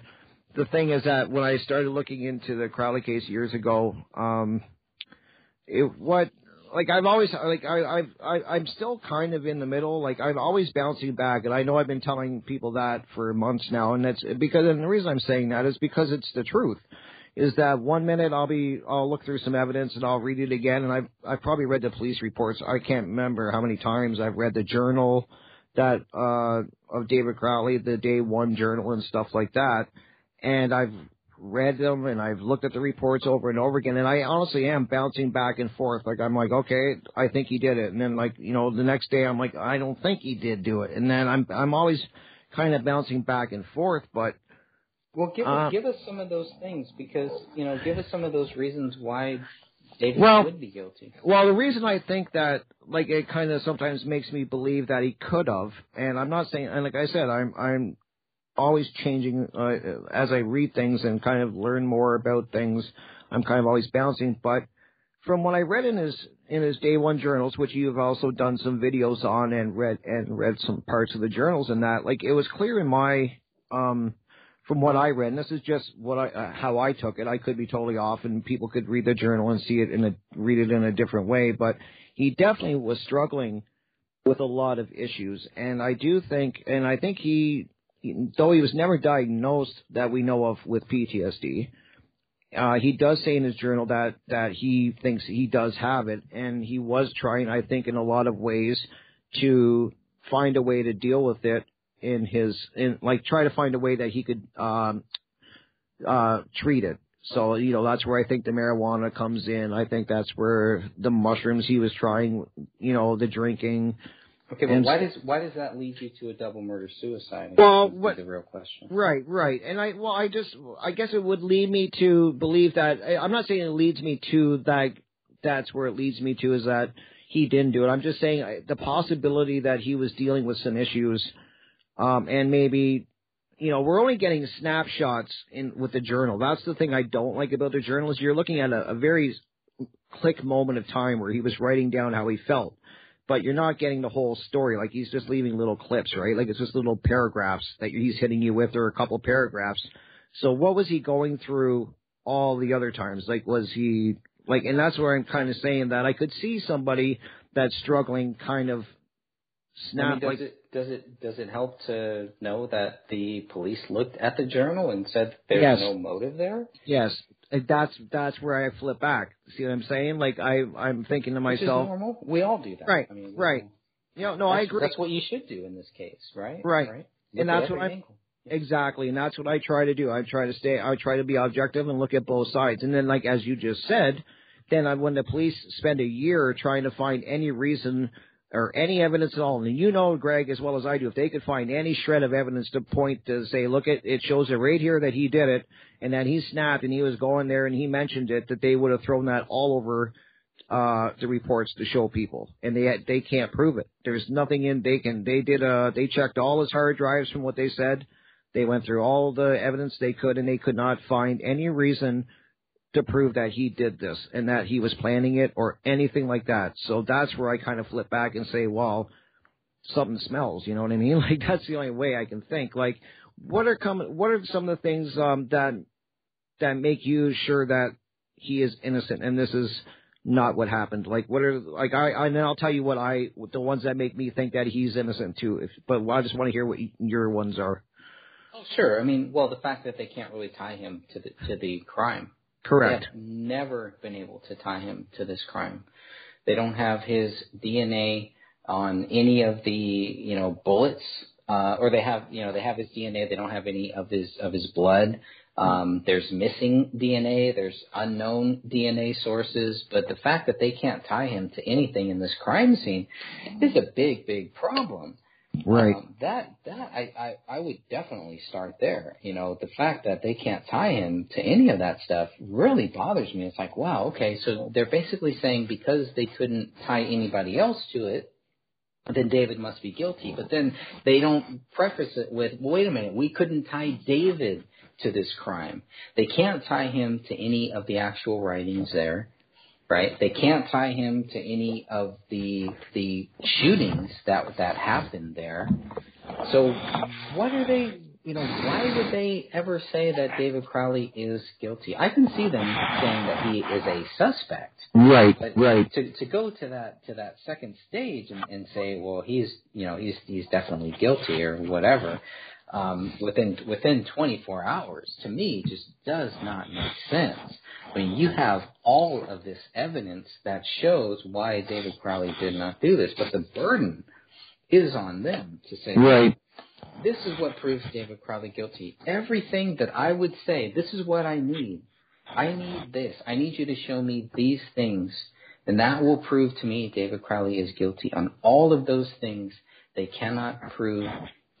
the thing is that when I started looking into the Crowley case years ago, um, it what like I've always like I I've I, I'm still kind of in the middle. Like I'm always bouncing back, and I know I've been telling people that for months now, and that's because and the reason I'm saying that is because it's the truth. Is that one minute I'll be I'll look through some evidence and I'll read it again, and I've I've probably read the police reports. I can't remember how many times I've read the journal that uh of David Crowley, the day one journal and stuff like that. And I've read them and I've looked at the reports over and over again and I honestly am bouncing back and forth. Like I'm like, okay, I think he did it. And then like, you know, the next day I'm like, I don't think he did do it. And then I'm I'm always kind of bouncing back and forth, but Well, give Uh, us give us some of those things because you know, give us some of those reasons why David Well- would be guilty. Well, the reason I think that, like, it kind of sometimes makes me believe that he could have, and I'm not saying, and like I said, I'm I'm always changing uh, as I read things and kind of learn more about things. I'm kind of always bouncing, but from what I read in his in his day one journals, which you've also done some videos on and read and read some parts of the journals and that, like, it was clear in my um from what I read, and this is just what I uh, how I took it. I could be totally off, and people could read the journal and see it in a read it in a different way. But he definitely was struggling with a lot of issues, and I do think, and I think he, though he was never diagnosed that we know of with PTSD, uh, he does say in his journal that that he thinks he does have it, and he was trying, I think, in a lot of ways to find a way to deal with it in his in like try to find a way that he could um uh treat it so you know that's where i think the marijuana comes in i think that's where the mushrooms he was trying you know the drinking Okay, but And- why does why does that lead you to a double murder suicide? Well, what- the real question? Right, right. And I, well, I just, I guess it would lead me to believe that, I- I'm not saying it leads me to that, that's where it leads me to is that he didn't do it. I'm just saying I- the possibility that he was dealing with some issues, um, and maybe, you know, we're only getting snapshots in with the journal. That's the thing I don't like about the journal is you're looking at a, a very quick moment of time where he was writing down how he felt. But you're not getting the whole story. Like he's just leaving little clips, right? Like it's just little paragraphs that he's hitting you with, or a couple paragraphs. So what was he going through all the other times? Like was he like? And that's where I'm kind of saying that I could see somebody that's struggling, kind of I snap mean, does like it does it does it help to know that the police looked at the journal and said there's Yes. no motive there? yes. That's that's where I flip back. See what I'm saying? Like I I'm thinking to myself, normal. We all do that. right, I mean, right. You know, no, I agree. That's what you should do in this case, right? Right. Look And that's what I exactly, and that's what I try to do. I try to stay. I try to be objective and look at both sides. And then, like as you just said, then I, when the police spend a year trying to find any reason or any evidence at all, and you know, Greg, as well as I do, if they could find any shred of evidence to point to say, look, it it shows it right here that he did it, and that he snapped and he was going there and he mentioned it, that they would have thrown that all over uh the reports to show people. And they they can't prove it. There's nothing in they can they did uh they checked all his hard drives from what they said. They went through all the evidence they could and they could not find any reason to prove that he did this and that he was planning it or anything like that so that's where i kind of flip back and say well something smells you know what i mean *laughs* like that's the only way i can think like what are coming what are some of the things um that that make you sure that he is innocent and this is not what happened. Like what are like I I and I'll tell you what I the ones that make me think that he's innocent too. If, but I just want to hear what your ones are. Oh, sure. I mean, well, the fact that they can't really tie him to the to the crime. Correct. They have never been able to tie him to this crime. They don't have his DNA on any of the you know bullets, uh, or they have you know they have his DNA. They don't have any of his of his blood. Um, there's missing DNA. There's unknown DNA sources. But the fact that they can't tie him to anything in this crime scene is a big, big problem. Right. Um, that that I, I I would definitely start there. You know, the fact that they can't tie him to any of that stuff really bothers me. It's like, wow, okay, so they're basically saying because they couldn't tie anybody else to it, then David must be guilty. But then they don't preface it with, wait a minute, we couldn't tie David to this crime. They can't tie him to any of the actual writings there right? They can't tie him to any of the the shootings that that happened there. So what are they? You know, why would they ever say that David Crowley is guilty? I can see them saying that he is a suspect. Right, But right. to to go to that to that second stage and, and say, well, he's you know he's he's definitely guilty or whatever, um, within within 24 hours, to me, just does not make sense. I mean, you have all of this evidence that shows why David Crowley did not do this, but the burden is on them to say, Right. this is what proves David Crowley guilty. Everything that I would say, this is what I need. I need this. I need you to show me these things. And that will prove to me David Crowley is guilty. On all of those things, they cannot prove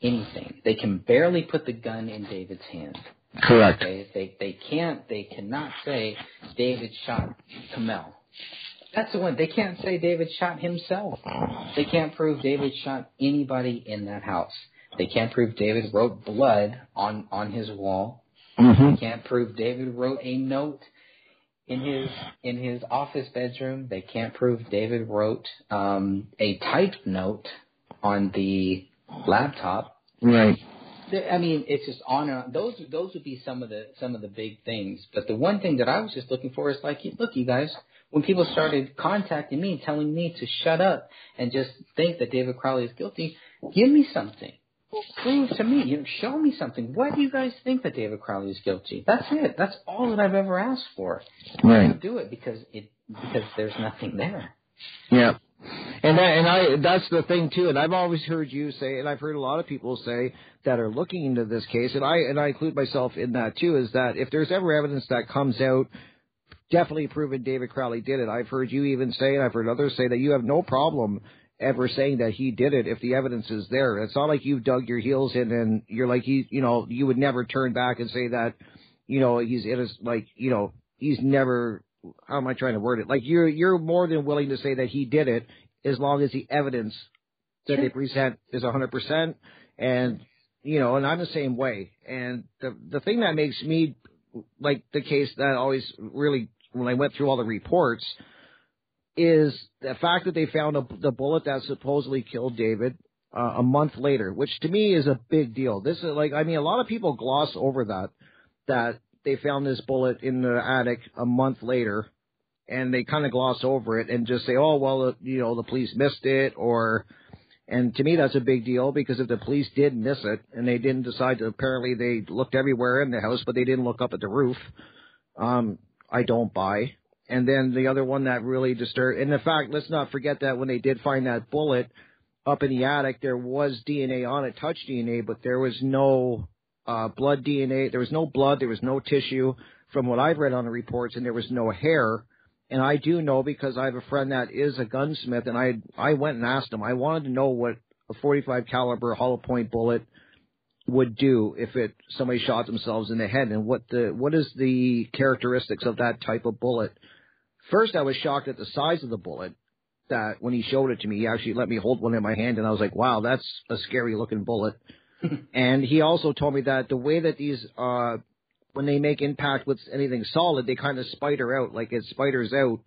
anything. They can barely put the gun in David's hand. Correct. They, they, they can't, they cannot say David shot Komel. That's the one. They can't say David shot himself. They can't prove David shot anybody in that house. They can't prove David wrote blood on, on his wall. Mhm. They can't prove David wrote a note in his in his office bedroom. They can't prove David wrote um, a typed note on the laptop. Right. I mean, it's just on and on. Those those would be some of the some of the big things. But the one thing that I was just looking for is like, look, you guys, when people started contacting me, telling me to shut up and just think that David Crowley is guilty, give me something. Prove to me. You know, show me something. Why do you guys think that David Crowley is guilty? That's it. That's all that I've ever asked for. Right. do it because it because there's nothing there. Yeah. And that, and I that's the thing too. And I've always heard you say, and I've heard a lot of people say that are looking into this case, and I and I include myself in that too. Is that if there's ever evidence that comes out, definitely proving David Crowley did it. I've heard you even say, and I've heard others say that you have no problem ever saying that he did it if the evidence is there. It's not like you've dug your heels in and you're like he, you know, you would never turn back and say that, you know, he's it is like, you know, he's never how am I trying to word it? Like you're you're more than willing to say that he did it as long as the evidence that they present is 100%. And you know, and I'm the same way. And the the thing that makes me like the case that always really when I went through all the reports is the fact that they found a, the bullet that supposedly killed David uh, a month later, which to me is a big deal. This is like I mean a lot of people gloss over that that they found this bullet in the attic a month later and they kind of gloss over it and just say, "Oh, well, you know, the police missed it," or and to me that's a big deal because if the police did miss it and they didn't decide to, apparently they looked everywhere in the house, but they didn't look up at the roof. Um, I don't buy. And then the other one that really disturbed, and in fact, let's not forget that when they did find that bullet up in the attic, there was DNA on it, touch DNA, but there was no uh, blood DNA. There was no blood. There was no tissue from what I've read on the reports, and there was no hair. And I do know because I have a friend that is a gunsmith, and I I went and asked him. I wanted to know what a 45 caliber hollow point bullet would do if it somebody shot themselves in the head, and what the what is the characteristics of that type of bullet. First, I was shocked at the size of the bullet. That when he showed it to me, he actually let me hold one in my hand, and I was like, "Wow, that's a scary looking bullet." *laughs* and he also told me that the way that these uh when they make impact with anything solid, they kind of spider out, like it spiders out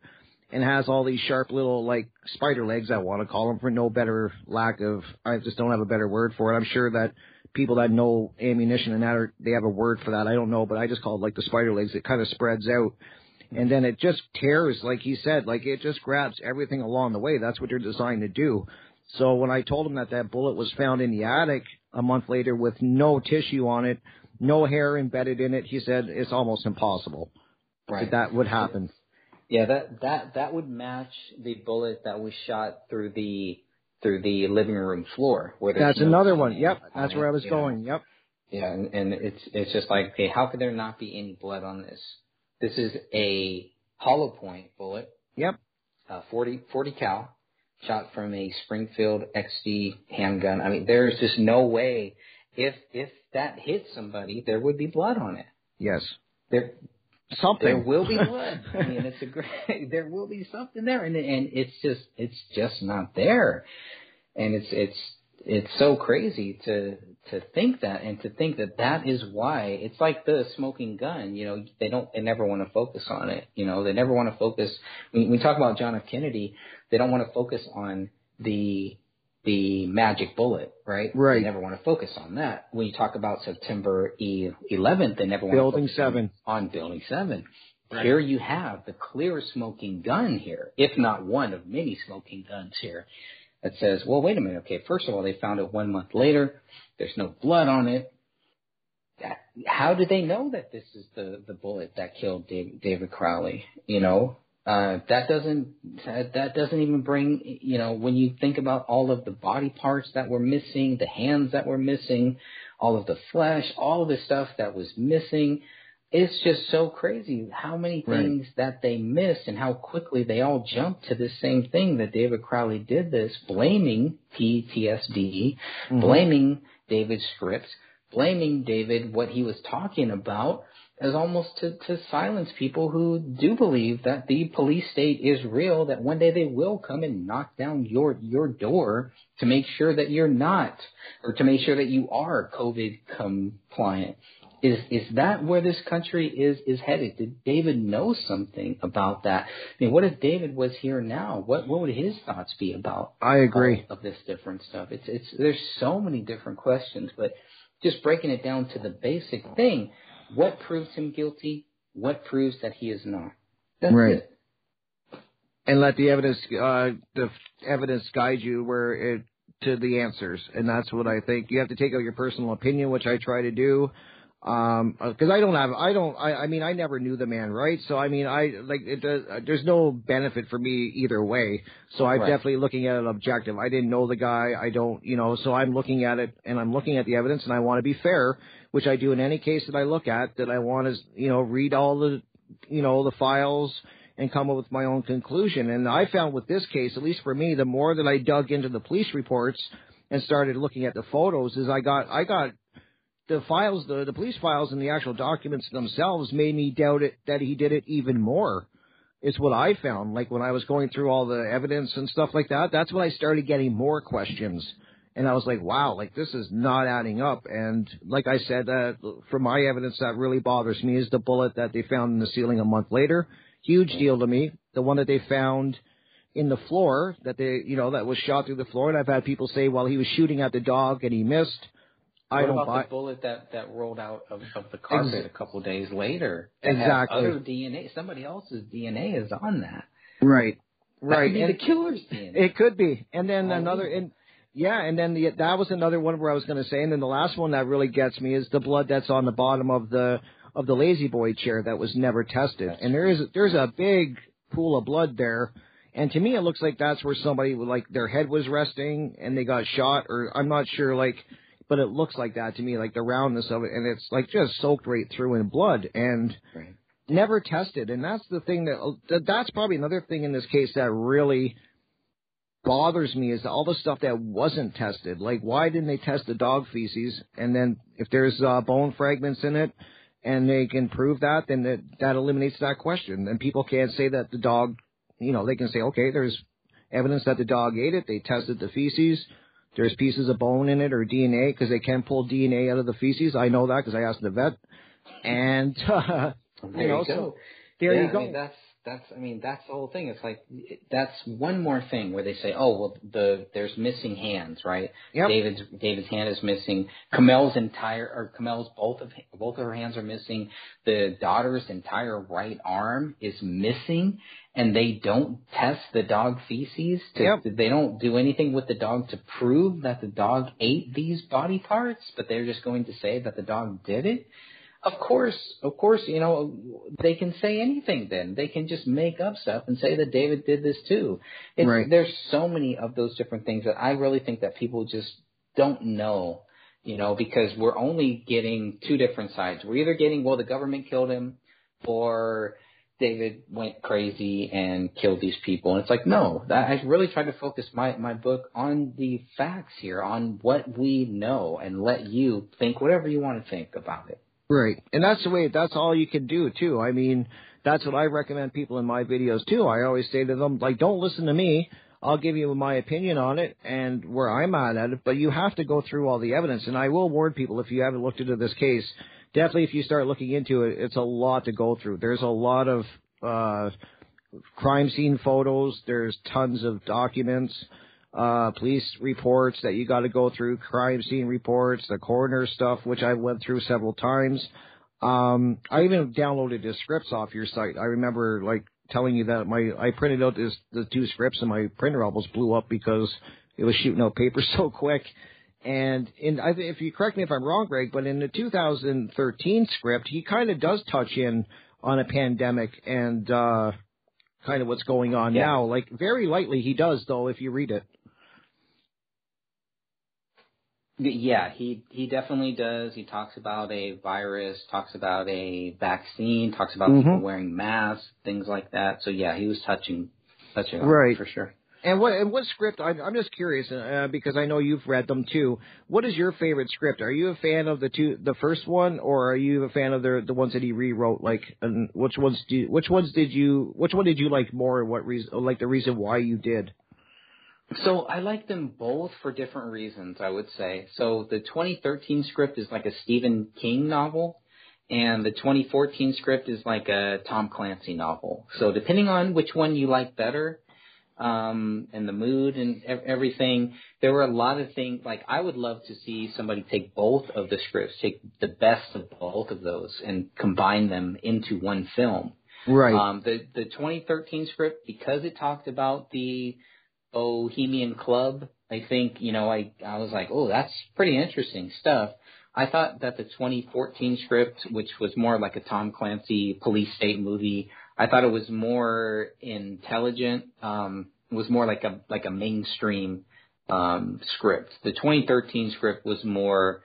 and has all these sharp little like spider legs. I want to call them for no better lack of. I just don't have a better word for it. I'm sure that people that know ammunition and that are they have a word for that. I don't know, but I just call it like the spider legs. It kind of spreads out. And then it just tears, like he said, like it just grabs everything along the way. That's what they're designed to do. So when I told him that that bullet was found in the attic a month later with no tissue on it, no hair embedded in it, he said it's almost impossible Right. that that would happen. Yeah, that that that would match the bullet that was shot through the through the living room floor. Where That's no another one. Yep, that's where I was going. Yep. Yeah, and, and it's it's just like, okay, how could there not be any blood on this? This is a hollow point bullet. Yep. Uh, 40, 40 cal, shot from a Springfield XD handgun. I mean, there's just no way if if that hit somebody, there would be blood on it. Yes. There Something. there will be *laughs* blood. I mean, it's a great. *laughs* There will be something there, and and it's just it's just not there, and it's it's it's so crazy to to think that and to think that that is why it's like the smoking gun. You know, they don't they never want to focus on it. You know, they never want to focus. When we talk about John F. Kennedy, they don't want to focus on the the magic bullet, right? Right. They never want to focus on that. When you talk about September e- 11th, they never want Building to focus on- seven. on Building 7. Right. Here you have the clear smoking gun here, if not one of many smoking guns here, that says, well, wait a minute. Okay, first of all, they found it one month later. There's no blood on it. That, how do they know that this is the, the bullet that killed David, David Crowley? You know, uh, that doesn't that, that doesn't even bring you know when you think about all of the body parts that were missing, the hands that were missing, all of the flesh, all of the stuff that was missing. It's just so crazy how many Right. things that they missed and how quickly they all jumped to the same thing that David Crowley did this, blaming PTSD, Mhm. blaming David's script, blaming David what he was talking about as almost to, to silence people who do believe that the police state is real, that one day they will come and knock down your your door to make sure that you're not, or to make sure that you are COVID compliant. Is is that where this country is is headed? Did David know something about that? I mean, what if David was here now? What what would his thoughts be about? I agree. of this different stuff. It's it's there's so many different questions, but just breaking it down to the basic thing, what proves him guilty? What proves that he is not? That's Right. it. and let the evidence uh the evidence guide you where it to the answers and that's what i think you have to take out your personal opinion which i try to do um because i don't have i don't I, I mean i never knew the man right so i mean i like it does there's no benefit for me either way so i'm Right. definitely looking at it objective i didn't know the guy i don't you know so i'm looking at it and i'm looking at the evidence and i want to be fair which i do in any case that i look at that i want to you know read all the you know the files and come up with my own conclusion. And I found with this case, at least for me, the more that I dug into the police reports and started looking at the photos, is I got I got the files, the the police files and the actual documents themselves made me doubt it that he did it even more. Is what I found. Like when I was going through all the evidence and stuff like that, that's when I started getting more questions. And I was like, wow, like this is not adding up. And like I said, uh, from my evidence, that really bothers me is the bullet that they found in the ceiling a month later. Huge deal to me. The one that they found in the floor that they, you know, that was shot through the floor. And I've had people say, well, he was shooting at the dog and he missed. I what don't about buy. the bullet that that rolled out of, of the carpet Ex- a couple days later? Exactly. Other DNA. Somebody else's DNA is on that. Right. That Right. could be And- the killer's DNA. It could be. And then Oh, another, and yeah, and then the, that was another one where I was going to say, and then the last one that really gets me is the blood that's on the bottom of the of the lazy boy chair that was never tested. and there is there's a big pool of blood there. And to me, it looks like that's where somebody like their head was resting and they got shot, or I'm not sure, like, but it looks like that to me, like the roundness of it, and it's like just soaked right through in blood and never tested. And that's the thing that that's probably another thing in this case that really bothers me is all the stuff that wasn't tested. Like, why didn't they test the dog feces? And then if there's uh, bone fragments in it, and they can prove that, then that that eliminates that question. And people can't say that the dog, you know, they can say, okay, there's evidence that the dog ate it. They tested the feces. There's pieces of bone in it or DNA because they can pull DNA out of the feces. I know that because I asked the vet. And *laughs* uh, There you know, you go. so there yeah, you go. I mean, that's that's. I mean, that's the whole thing. It's like that's one more thing where they say, oh well, the there's missing hands, right? Yep. David's David's hand is missing. Komel's entire or Komel's both of both of her hands are missing. The daughter's entire right arm is missing, and they don't test the dog feces. To, Yep. They don't do anything with the dog to prove that the dog ate these body parts, but they're just going to say that the dog did it. Of course, of course, you know, they can say anything then. They can just make up stuff and say that David did this too. It's, Right. There's so many of those different things that I really think that people just don't know, you know, because we're only getting two different sides. We're either getting, well, the government killed him or David went crazy and killed these people. And it's like, no, I really tried to focus my, my book on the facts here, on what we know and let you think whatever you want to think about it. Right. And that's the way, that's all you can do too. I mean, that's what I recommend people in my videos too. I always say to them, like, don't listen to me. I'll give you my opinion on it and where I'm at at it, but you have to go through all the evidence. And I will warn people if you haven't looked into this case, definitely if you start looking into it, it's a lot to go through. There's a lot of, uh, crime scene photos. There's tons of documents, uh, police reports that you got to go through, crime scene reports, the coroner stuff, which I went through several times. Um, I even downloaded the scripts off your site. I remember like telling you that my I printed out this the two scripts and my printer almost blew up because it was shooting out paper *laughs* so quick. And in I if you correct me if I'm wrong, Greg, but in the 2013 script, he kind of does touch in on a pandemic and uh kind of what's going on Yeah. now. Like very lightly he does though if you read it. Yeah, he he definitely does. He talks about a virus, talks about a vaccine, talks about Mhm. people wearing masks, things like that. So yeah, he was touching touching Right. for sure. And what and what script? I, I'm just curious uh, because I know you've read them too. What is your favorite script? Are you a fan of the two, the first one, or are you a fan of the the ones that he rewrote? Like, and which ones do? Which ones did you? Which one did you like more? And what reason? Like the reason why you did? So I like them both for different reasons, I would say. So the 2013 script is like a Stephen King novel, and the 2014 script is like a Tom Clancy novel. So depending on which one you like better, um, and the mood and everything, there were a lot of things. Like I would love to see somebody take both of the scripts, take the best of both of those, and combine them into one film. Right. Um, the the 2013 script because it talked about the Bohemian Club. I think you know I I was like, oh, that's pretty interesting stuff. I thought that the 2014 script, which was more like a Tom Clancy police state movie, I thought it was more intelligent. Um, it was more like a like a mainstream um, script. The 2013 script was more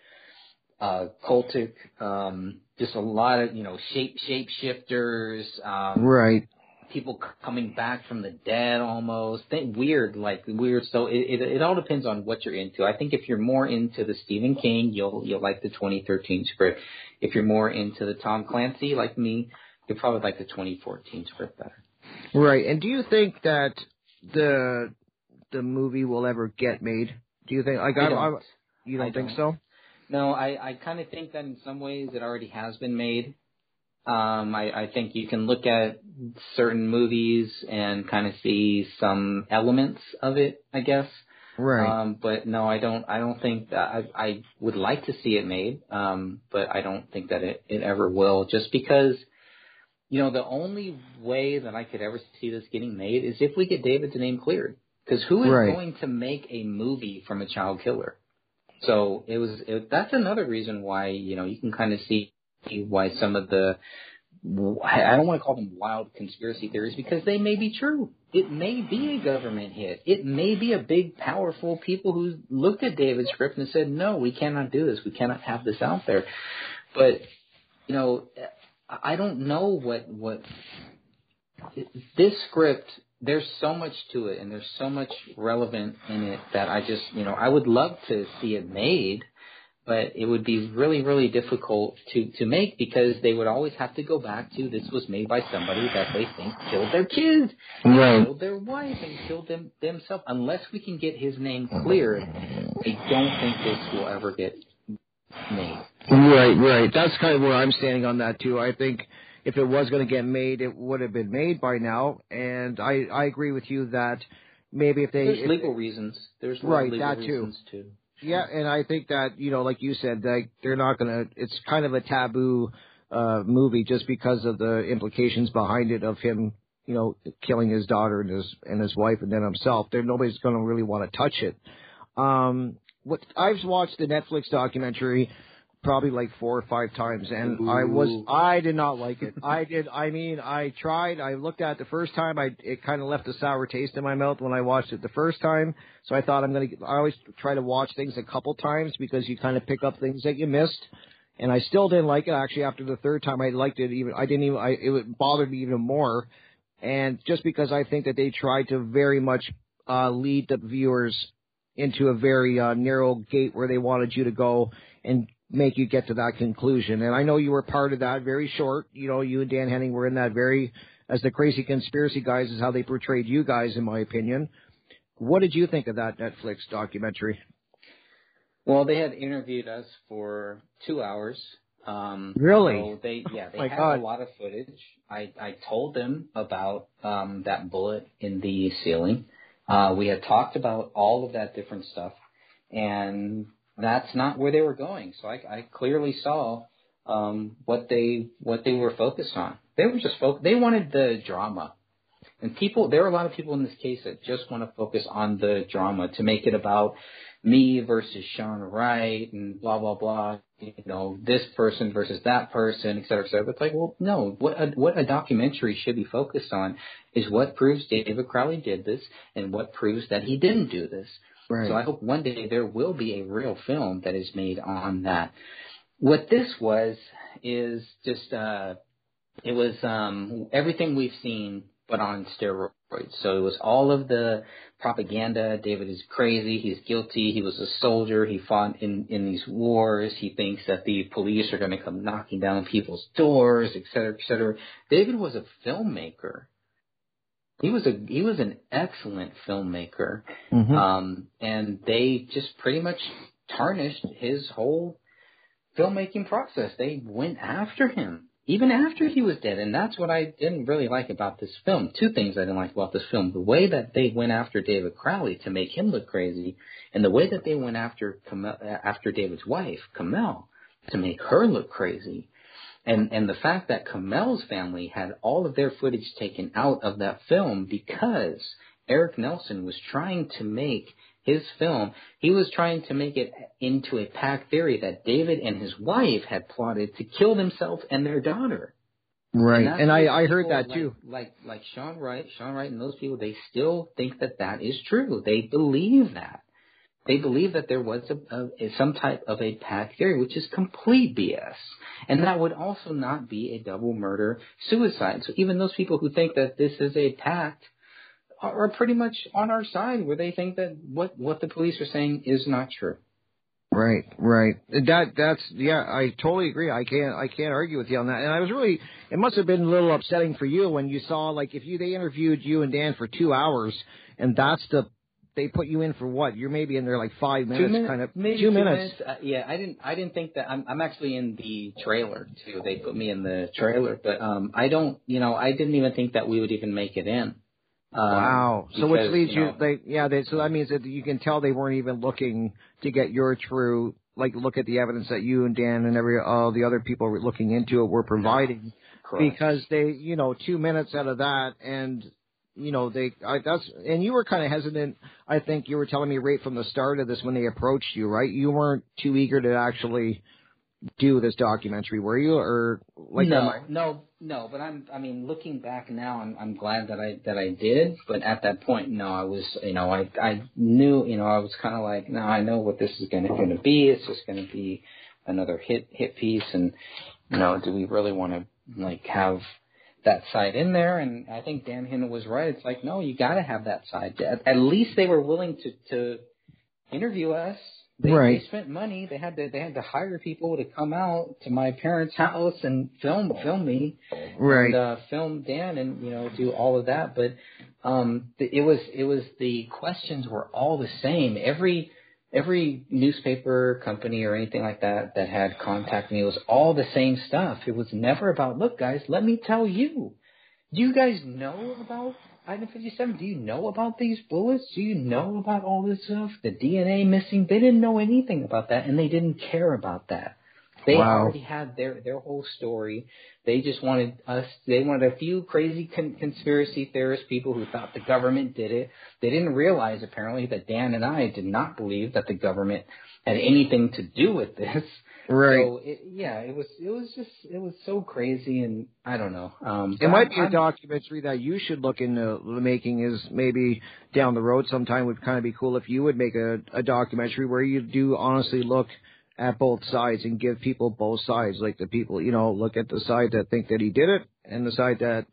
uh, cultic, um, just a lot of you know shape shapeshifters, um, Right. People coming back from the dead almost. Think weird, like weird. So it, it it all depends on what you're into. I think if you're more into the Stephen King, you'll you'll like the 2013 script. If you're more into the Tom Clancy, like me, you'll probably like the 2014 script better. Right. And do you think that the the movie will ever get made? Do you think like I don't. I, you don't think don't. so? No, I, I kind of think that in some ways it already has been made. Um, I, I think you can look at certain movies and kind of see some elements of it, I guess. Right. Um, but no, I don't. I don't think that I, I would like to see it made. Um, but I don't think that it, it ever will. Just because, you know, the only way that I could ever see this getting made is if we get David's name cleared. Because who is Right. going to make a movie from a child killer? So it was. It, that's another reason why you know you can kind of see why some of the I don't want to call them wild conspiracy theories because they may be true. It may be a government hit. It may be a big, powerful people who looked at David's script and said, "No, we cannot do this. We cannot have this out there." But you know, I don't know what what this script. There's so much to it, and there's so much relevant in it that I just, you know, I would love to see it made but it would be really, really difficult to, to make because they would always have to go back to this was made by somebody that they think killed their kids, Right. killed their wife, and killed them themselves. Unless we can get his name cleared, I don't think this will ever get made. Right, right. That's kind of where I'm standing on that too. I think if it was going to get made, it would have been made by now. And I I agree with you that maybe if they There's if- legal reasons. There's Right, legal that too. too. Yeah, and I think that you know, like you said, that they're not gonna. It's kind of a taboo uh movie just because of the implications behind it of him, you know, killing his daughter and his and his wife and then himself. There, nobody's gonna really want to touch it. Um, what I've watched the Netflix documentary probably like four or five times, and I was I did not like it. *laughs* I did. I mean, I tried. I looked at it the first time. I it kind of left a sour taste in my mouth when I watched it the first time. So I thought I'm gonna. I always try to watch things a couple times because you kind of pick up things that you missed. And I still didn't like it. Actually, after the third time, I liked it even. I didn't even. I it bothered me even more. And just because I think that they tried to very much uh, lead the viewers into a very uh, narrow gate where they wanted you to go and make you get to that conclusion. And I know you were part of that, very short. You know, you and Dan Henning were in that very, as the crazy conspiracy guys is how they portrayed you guys, in my opinion. What did you think of that Netflix documentary? Well, they had interviewed us for two hours. Um, Really? So they, yeah, they My had God. a lot of footage. I, I told them about um, that bullet in the ceiling. Uh, we had talked about all of that different stuff, and that's not where they were going. So I, I clearly saw um, what they what they were focused on. They were just focused. They wanted the drama. And people, there are a lot of people in this case that just want to focus on the drama to make it about me versus Sean Wright and blah blah blah. You know, this person versus that person, et cetera, et cetera. But it's like, well, no. What a, what a documentary should be focused on is what proves David Crowley did this and what proves that he didn't do this. Right. So I hope one day there will be a real film that is made on that. What this was is just uh it was um everything we've seen but on steroids. So it was all of the propaganda. David is crazy. He's guilty. He was a soldier. He fought in in these wars. He thinks that the police are going to come knocking down people's doors, et cetera, et cetera. David was a filmmaker. He was a he was an excellent filmmaker. Mhm. Um, and they just pretty much tarnished his whole filmmaking process. They went after him even after he was dead, and that's what I didn't really like about this film. Two things I didn't like about this film: the way that they went after David Crowley to make him look crazy, and the way that they went after Komel, after David's wife, Komel, to make her look crazy. And and the fact that Komel's family had all of their footage taken out of that film because Erik Nelson was trying to make his film, he was trying to make it into a pack theory that David and his wife had plotted to kill themselves and their daughter. Right. that's And I, I heard that like- too. Like like Sean Wright, Sean Wright, and those people, they still think that that is true. They believe that. They believe that there was a, a some type of a pack theory, which is complete BS, and that would also not be a double murder suicide. So even those people who think that this is a pact are, are pretty much on our side, where they think that what what the police are saying is not true. Right, right. That that's yeah, I totally agree. I can't I can't argue with you on that. And I was really it must have been a little upsetting for you when you saw like if you they interviewed you and Dan for two hours and that's the they put you in for what? You're maybe in there like five minutes, two minutes, kind of maybe two, minutes. Uh, yeah, I didn't. I didn't think that. I'm, I'm actually in the trailer too. They put me in the trailer, but um, I don't. You know, I didn't even think that we would even make it in. Um, wow. So which leads you, you, they yeah, they, so that means that you can tell they weren't even looking to get your true like look at the evidence that you and Dan and every all the other people were looking into it were providing correct. because they you know two minutes out of that and you know they I, that's and you were kind of hesitant I think you were telling me right from the start of this when they approached you right you weren't too eager to actually do this documentary were you or like no, I- no, no. But I'm. I mean, looking back now, I'm. I'm glad that I that I did. But at that point, no, I was. You know, I I knew. You know, I was kind of like, no, I know what this is going to going to be. It's just going to be another hit hit piece, and you know, do we really want to like have that side in there? And I think Dan Hinna was right. It's like, no, you got to have that side. At, at least they were willing to to interview us. They, Right. they spent money. They had to they had to hire people to come out to my parents' house and film film me, Right. And uh, film Dan and you know do all of that. But um, it was it was the questions were all the same. Every every newspaper company or anything like that that had contact me was all the same stuff. It was never about look guys, let me tell you. Do you guys know about Item 57? Do you know about these bullets? Do you know about all this stuff? The DNA missing? They didn't know anything about that, and they didn't care about that. They Wow. already had their their whole story. They just wanted us. They wanted a few crazy con- conspiracy theorist people who thought the government did it. They didn't realize apparently that Dan and I did not believe that the government had anything to do with this. Right. So it, yeah, it was it was just it was so crazy, and I don't know. Um, It might I'm- be a documentary that you should look into the making is maybe down the road sometime would kind of be cool if you would make a, a documentary where you do honestly look at both sides and give people both sides, like the people, you know, look at the side that think that he did it and the side that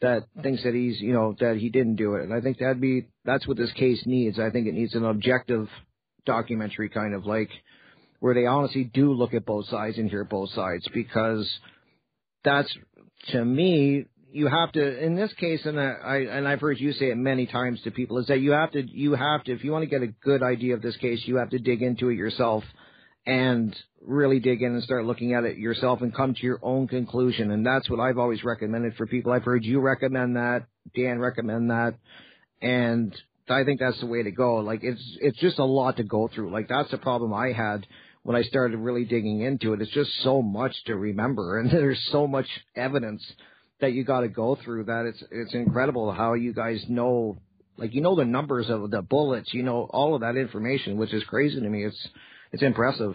that thinks that he's, you know, that he didn't do it. And I think that'd be that's what this case needs. I think it needs an objective documentary kind of like where they honestly do look at both sides and hear both sides because that's to me you have to in this case and I, I and I've heard you say it many times to people is that you have to you have to if you want to get a good idea of this case you have to dig into it yourself and really dig in and start looking at it yourself and come to your own conclusion. And that's what I've always recommended for people. I've heard you recommend that Dan recommend that and I think that's the way to go. Like it's it's just a lot to go through. Like that's the problem I had when I started really digging into it. It's just so much to remember, *laughs* and there's so much evidence that you got to go through that. It's it's incredible how you guys know, like you know the numbers of the bullets, you know all of that information, which is crazy to me. It's it's impressive.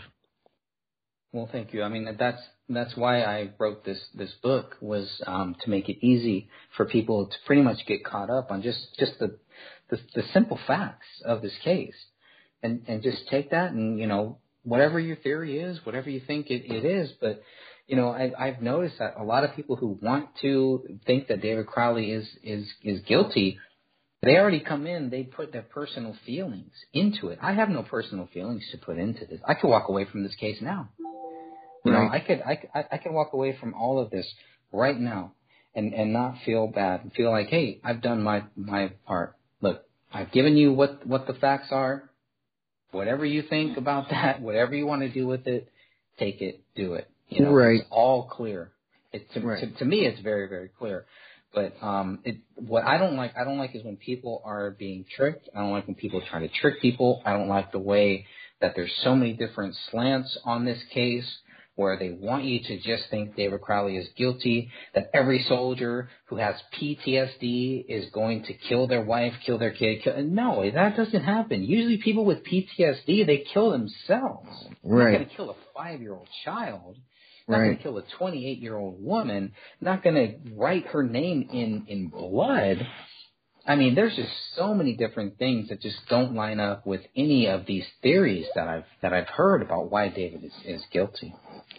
Well, thank you. I mean, that's that's why I wrote this this book was um, to make it easy for people to pretty much get caught up on just just the the, the simple facts of this case, and and just take that and you know whatever your theory is, whatever you think it, it is, but you know I, I've noticed that a lot of people who want to think that David Crowley is is is guilty. They already come in, they put their personal feelings into it. I have no personal feelings to put into this. I could walk away from this case now. You know, I could, I, I, I can walk away from all of this right now and, and not feel bad and feel like, hey, I've done my, my part. Look, I've given you what, what the facts are. Whatever you think about *laughs* that, whatever you want to do with it, take it, do it. You know, Right. it's all clear. It, to, Right. to, to me, it's very, very clear. But um, it, what I don't like, I don't like is when people are being tricked. I don't like when people try to trick people. I don't like the way that there's so many different slants on this case where they want you to just think David Crowley is guilty, that every soldier who has PTSD is going to kill their wife, kill their kid. Kill, no, that doesn't happen. Usually people with PTSD, they kill themselves. They're Right. going to kill a five-year-old child. Not Right. going to kill a 28-year-old woman. Not going to write her name in in blood. I mean, there's just so many different things that just don't line up with any of these theories that I've that I've heard about why David is, is guilty.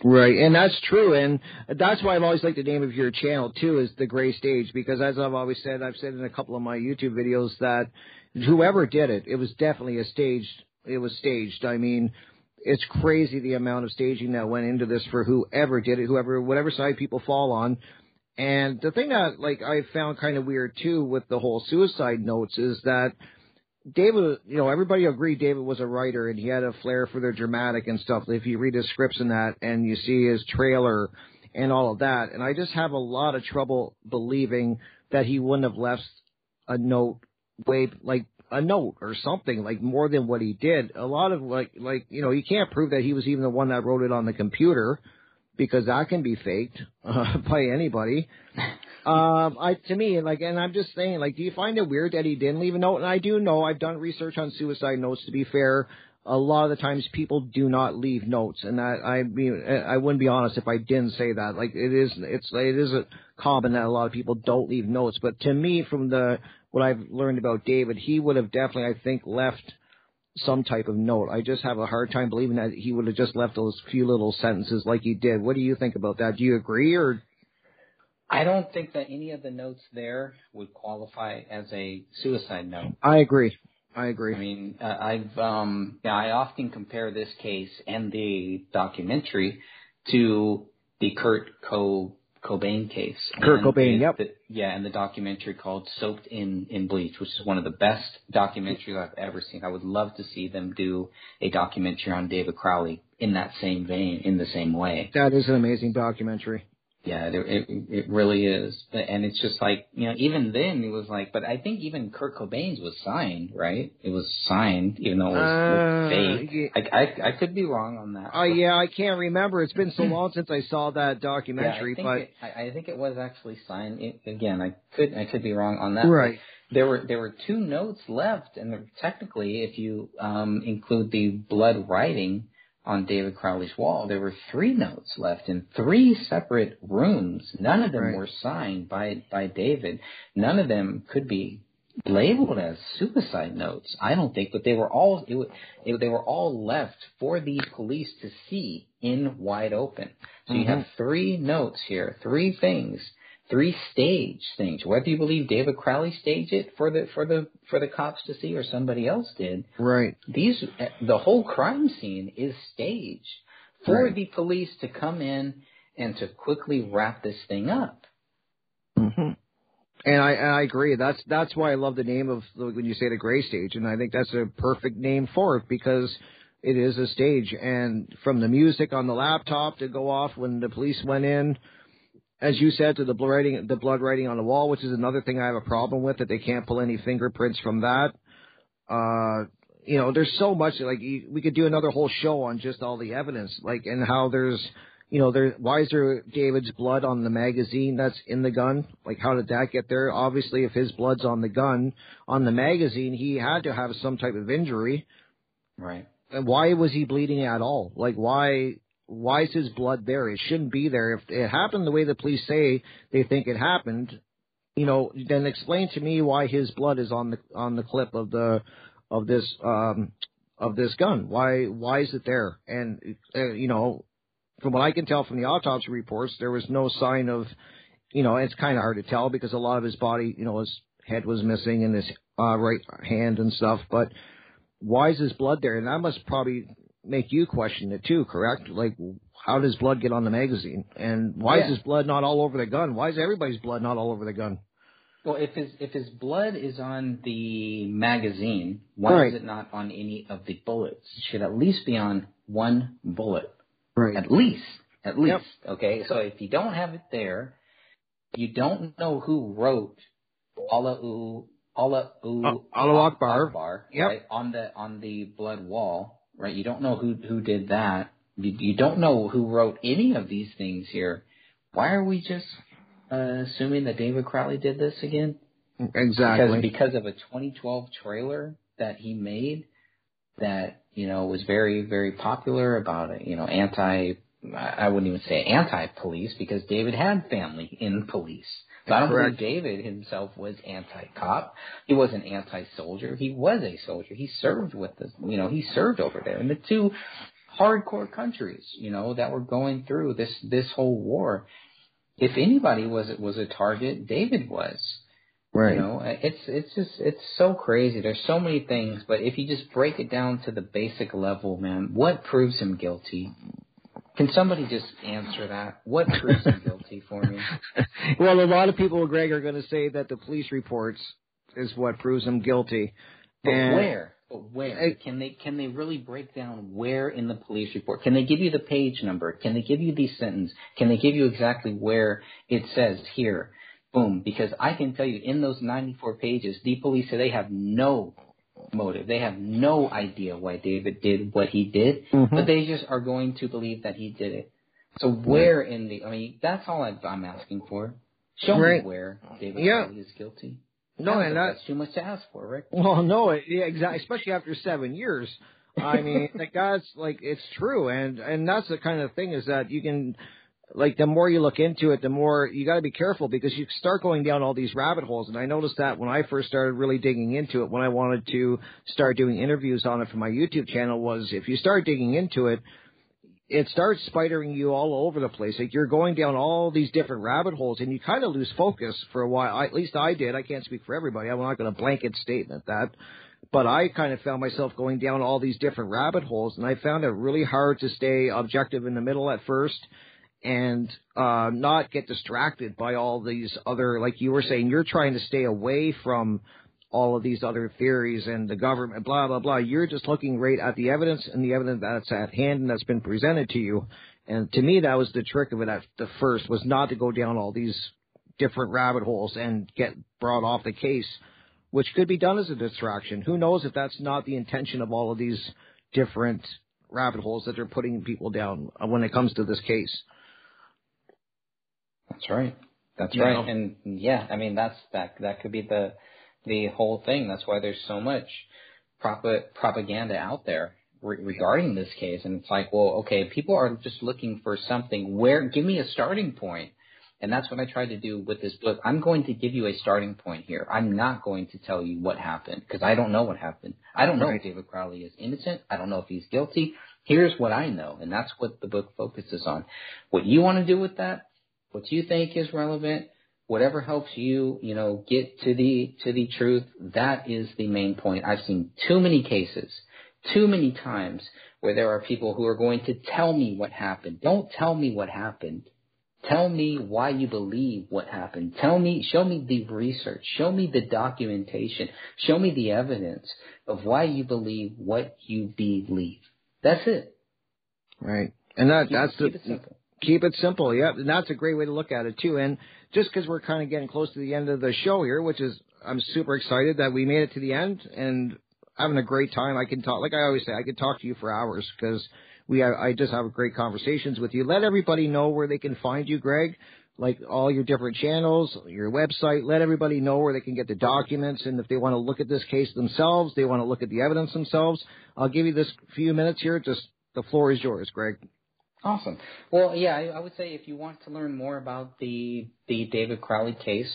Right, and that's true, and that's why I've always liked the name of your channel too, is the Gray Stage, because as I've always said, I've said in a couple of my YouTube videos that whoever did it, it was definitely a staged. It was staged. I mean, it's crazy the amount of staging that went into this for whoever did it, whoever, whatever side people fall on. And the thing that like I found kind of weird too with the whole suicide notes is that David, you know, everybody agreed David was a writer and he had a flair for the dramatic and stuff. If you read his scripts and that, and you see his trailer and all of that, and I just have a lot of trouble believing that he wouldn't have left a note way like a note or something like more than what he did. A lot of like like you know you can't prove that he was even the one that wrote it on the computer because that can be faked uh, *laughs* by anybody. Um, I to me like, and I'm just saying like, do you find it weird that he didn't leave a note? And I do know I've done research on suicide notes. To be fair, a lot of the times people do not leave notes, and that I mean I wouldn't be honest if I didn't say that. Like it is, it's it is a common that a lot of people don't leave notes. But to me, from the what I've learned about David, he would have definitely, I think, left some type of note. I just have a hard time believing that he would have just left those few little sentences like he did. What do you think about that? Do you agree or? I don't think that any of the notes there would qualify as a suicide note. I agree. I agree. I mean, uh, I've um, yeah, I often compare this case and the documentary to the Kurt Co Cobain case. Kurt Cobain, yep. The, yeah, and the documentary called Soaked in in Bleach, which is one of the best documentaries I've ever seen. I would love to see them do a documentary on David Crowley in that same vein, in the same way. That is an amazing documentary. Yeah, it, it it really is, and it's just like you know, even then it was like, but I think even Kurt Cobain's was signed, right? It was signed, even though it was Uh, fake. I, I I could be wrong on that. Oh yeah, I can't remember. It's been so long since I saw that documentary, yeah, I but it, I, I think it was actually signed. It, again, I could I could be wrong on that. Right. There were there were two notes left, and there- technically, if you um, include the blood writing on David Crowley's wall, there were three notes left in three separate rooms. None of them Right. were signed by by David. None of them could be labeled as suicide notes. I don't think, but they were all it, it, they were all left for the police to see in wide open. So you have mm-hmm. three notes here, three things, three stage things. Whether you believe David Crowley staged it for the for the for the cops to see or somebody else did, right. these the whole crime scene is staged for Right. the police to come in and to quickly wrap this thing up. hmm And I, and I agree. That's that's why I love the name of when you say the gray stage, and I think that's a perfect name for it because it is a stage. And from the music on the laptop to go off when the police went in, as you said, to the blood writing, the blood writing on the wall, which is another thing I have a problem with that they can't pull any fingerprints from that. Uh, you know, there's so much like we could do another whole show on just all the evidence, like and how there's you know, there why is there David's blood on the magazine that's in the gun? Like how did that get there? Obviously if his blood's on the gun, on the magazine, he had to have some type of injury. Right. And why was he bleeding at all? Like why why is his blood there? It shouldn't be there. If it happened the way the police say they think it happened, you know, then explain to me why his blood is on the on the clip of the of this um of this gun. Why why is it there? And uh, you know, from what I can tell from the autopsy reports, there was no sign of, you know, it's kind of hard to tell because a lot of his body, you know, his head was missing and his uh, right hand and stuff. But why is his blood there? And that must probably make you question it too, correct? Like, how does blood get on the magazine? And why Yeah. is his blood not all over the gun? Why is everybody's blood not all over the gun? Well, if his if his blood is on the magazine, why Right. is it not on any of the bullets? It should at least be on one bullet. Right. At least. At least. Okay. So if you don't have it there, you don't know who wrote Allahu Allahu Uh, Allahu Akbar. Akbar, Yep. right, on the on the blood wall, right? You don't know who who did that. You, you don't know who wrote any of these things here. Why are we just uh, assuming that David Crowley did this again? Exactly. Because because of a 2012 trailer that he made that you know was very very popular about. You know, anti. I wouldn't even say anti-police because David had family in police. I don't Correct. believe David himself was anti-cop. He wasn't anti-soldier. He was a soldier. He served with the, you know, he served over there in the two hardcore countries, you know, that were going through this this whole war. If anybody was was a target, David was. Right. You know, it's it's just it's so crazy. There's so many things, but if you just break it down to the basic level, man, what proves him guilty? Can somebody just answer that? What proves him guilty for me? *laughs* well, a lot of people, Greg, are going to say that the police reports is what proves him guilty. But and where? But where? Can they can they really break down where in the police report? Can they give you the page number? Can they give you the sentence? Can they give you exactly where it says here? Boom. Because I can tell you in those 94 pages, the police say they have no motive. They have no idea why David did what he did, Mhm. but they just are going to believe that he did it. So where in the? I mean, that's all I, I'm asking for. Show Right. me where David Yeah. Is guilty. No, don't and that- that's too much to ask for, Rick. Well, no, yeah, exactly. Especially after seven years. I mean, *laughs* like that's like it's true, and and that's the kind of thing is that you can, like, the more you look into it, the more you got to be careful because you start going down all these rabbit holes. And I noticed that when I first started really digging into it, when I wanted to start doing interviews on it for my YouTube channel, was if you start digging into it, it starts spidering you all over the place. Like you're going down all these different rabbit holes, and you kind of lose focus for a while. I, at least I did. I can't speak for everybody. I'm not going to blanket statement that, but I kind of found myself going down all these different rabbit holes, and I found it really hard to stay objective in the middle at first, and uh, not get distracted by all these other, like you were saying, you're trying to stay away from all of these other theories and the government, blah, blah, blah. You're just looking right at the evidence and the evidence that's at hand and that's been presented to you. And to me, that was the trick of it at the first, was not to go down all these different rabbit holes and get brought off the case, which could be done as a distraction. Who knows if that's not the intention of all of these different rabbit holes that they're putting people down when it comes to this case. That's right. That's You right. know? And yeah, I mean that's that that could be the the whole thing. That's why there's so much prop- propaganda out there re- regarding this case. And it's like, well, okay, people are just looking for something. Where? Give me a starting point. And that's what I tried to do with this book. I'm going to give you a starting point here. I'm not going to tell you what happened because I don't know what happened. I don't know Right. if David Crowley is innocent. I don't know if he's guilty. Here's what I know, and that's what the book focuses on. What you want to do with that, what you think is relevant, whatever helps you, you know, get to the to the truth, that is the main point. I've seen too many cases, too many times where there are people who are going to tell me what happened. Don't tell me what happened. Tell me why you believe what happened. Tell me, show me the research. Show me the documentation. Show me the evidence of why you believe what you believe. That's it. Right. And that Keep- that's keep the it simple. Keep it simple. Yep. And that's a great way to look at it too. And just because we're kind of getting close to the end of the show here, which is I'm super excited that we made it to the end and having a great time. I can talk like I always say, I could talk to you for hours because we I just have great conversations with you. Let everybody know where they can find you, Greg. Like all your different channels, your website. Let everybody know where they can get the documents, and if they want to look at this case themselves, they want to look at the evidence themselves. I'll give you this few minutes here. Just the floor is yours, Greg. Awesome. Well, yeah, I, I would say if you want to learn more about the the David Crowley case,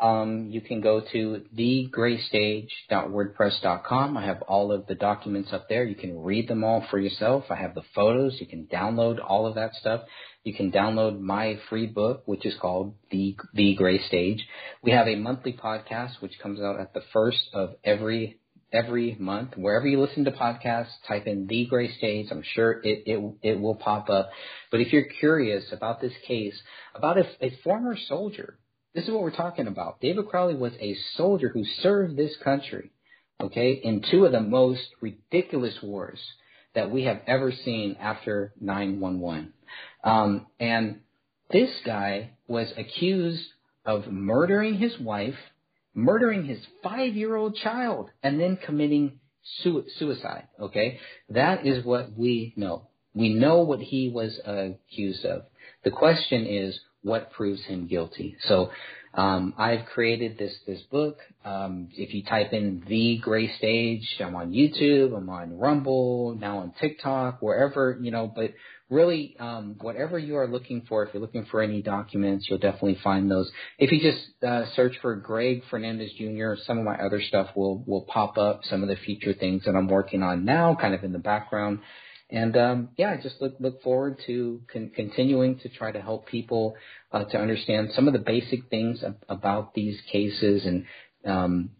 um, you can go to thegraystage.wordpress.com. I have all of the documents up there. You can read them all for yourself. I have the photos. You can download all of that stuff. You can download my free book, which is called The The Gray Stage. We have a monthly podcast which comes out at the first of every every month. Wherever you listen to podcasts, type in the Gray Stage. I'm sure it, it, it will pop up. But if you're curious about this case, about a, a former soldier, this is what we're talking about. David Crowley was a soldier who served this country, okay, in two of the most ridiculous wars that we have ever seen after 911. Um, and this guy was accused of murdering his wife, murdering his five year old child, and then committing sui- suicide. Okay? That is what we know. We know what he was accused of. The question is, what proves him guilty? So, um, I've created this this book. Um, if you type in the Gray Stage, I'm on YouTube, I'm on Rumble, now on TikTok, wherever you know. But really, um, whatever you are looking for, if you're looking for any documents, you'll definitely find those. If you just uh, search for Greg Fernandez Jr., some of my other stuff will will pop up. Some of the future things that I'm working on now, kind of in the background. And um, yeah, I just look look forward to con- continuing to try to help people uh, to understand some of the basic things ab- about these cases and um,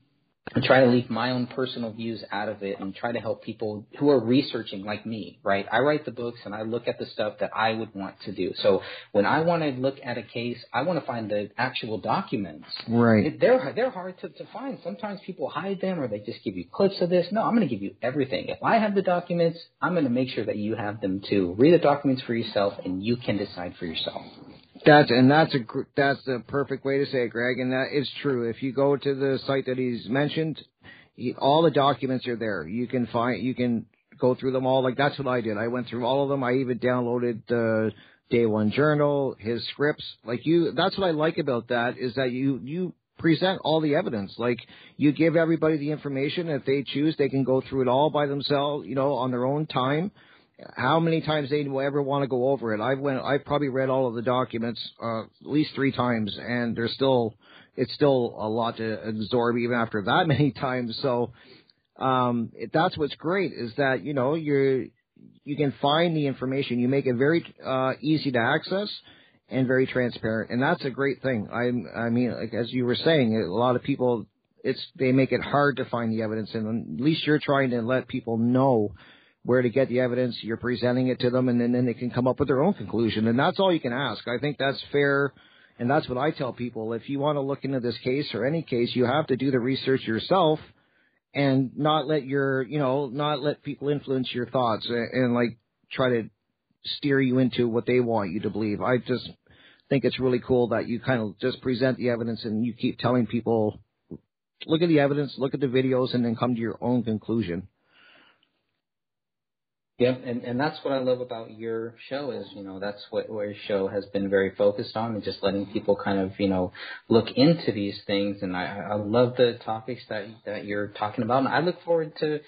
try to leave my own personal views out of it and try to help people who are researching like me, right? I write the books and I look at the stuff that I would want to do. So when I want to look at a case, I want to find the actual documents. Right. It, they're they're hard to, to find. Sometimes people hide them or they just give you clips of this. No, I'm going to give you everything. If I have the documents, I'm going to make sure that you have them too. Read the documents for yourself and you can decide for yourself. That's and that's a that's the perfect way to say it, Greg, and that is true. If you go to the site that he's mentioned, he, all the documents are there. You can find you can go through them all. Like that's what I did. I went through all of them. I even downloaded the Day One Journal, his scripts. Like you, that's what I like about that is that you you present all the evidence. Like you give everybody the information. If they choose, they can go through it all by themselves. You know, on their own time how many times they will ever want to go over it. I've went, I've probably read all of the documents uh, at least three times, and there's still, it's still a lot to absorb even after that *laughs* many times. So, um, it, that's what's great is that you know you you can find the information. You make it very uh, easy to access and very transparent, and that's a great thing. I I mean, like as you were saying, a lot of people it's they make it hard to find the evidence, and at least you're trying to let people know where to get the evidence. You're presenting it to them, and then, then they can come up with their own conclusion. And that's all you can ask. I think that's fair, and that's what I tell people. If you want to look into this case or any case, you have to do the research yourself, and not let your, you know, not let people influence your thoughts and, and like try to steer you into what they want you to believe. I just think it's really cool that you kind of just present the evidence and you keep telling people, look at the evidence, look at the videos, and then come to your own conclusion. Yep, and and that's what I love about your show is you know that's what what your show has been very focused on and just letting people kind of you know look into these things. And I I love the topics that that you're talking about. And I look forward to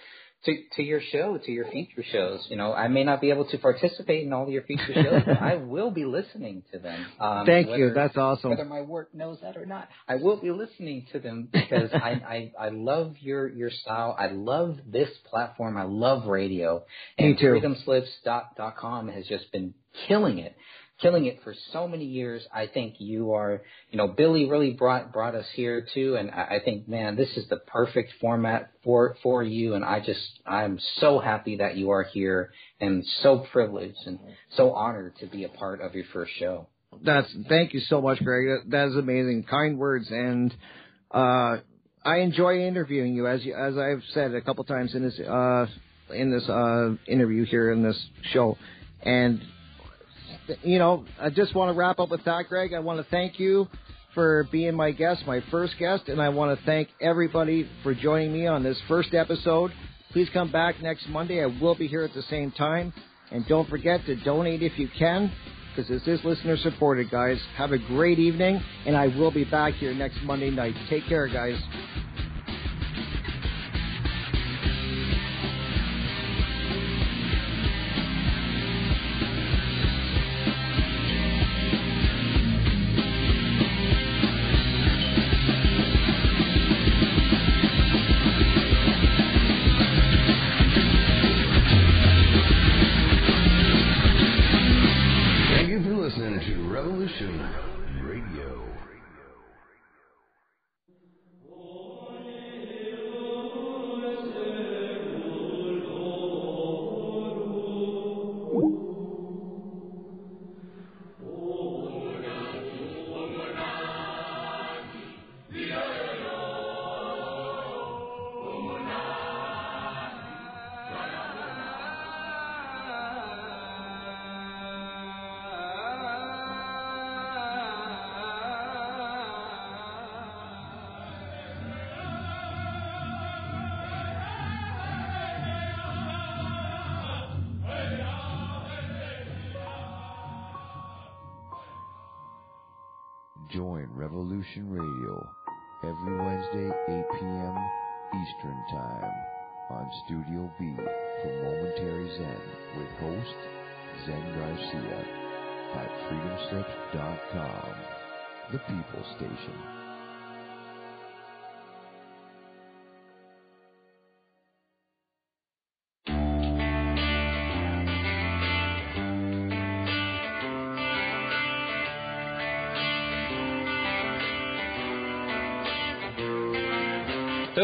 to to your show to your future shows you know I may not be able to participate in all your future shows but *laughs* I will be listening to them. Um, Thank whether, you, that's awesome. Whether my work knows that or not, I will be listening to them because I, *laughs* I I love your your style. I love this platform. I love radio. And Me too. freedomslips.com has just been killing it, killing it for so many years. I think you are, you know, Billy really brought brought us here too, and I, I think, man, this is the perfect format for for you. And I just, I'm so happy that you are here, and so privileged and so honored to be a part of your first show. That's thank you so much, Greg. That, that is amazing, kind words, and uh, I enjoy interviewing you as you, as I've said a couple times in this uh, in this uh, interview here in this show, and you know I just want to wrap up with that, Greg. I want to thank you for being my guest, my first guest, and I want to thank everybody for joining me on this first episode. Please come back next Monday. I will be here at the same time. And don't forget to donate if you can, because this is listener supported, guys. Have a great evening, and I will be back here next Monday night. Take care, guys. Radio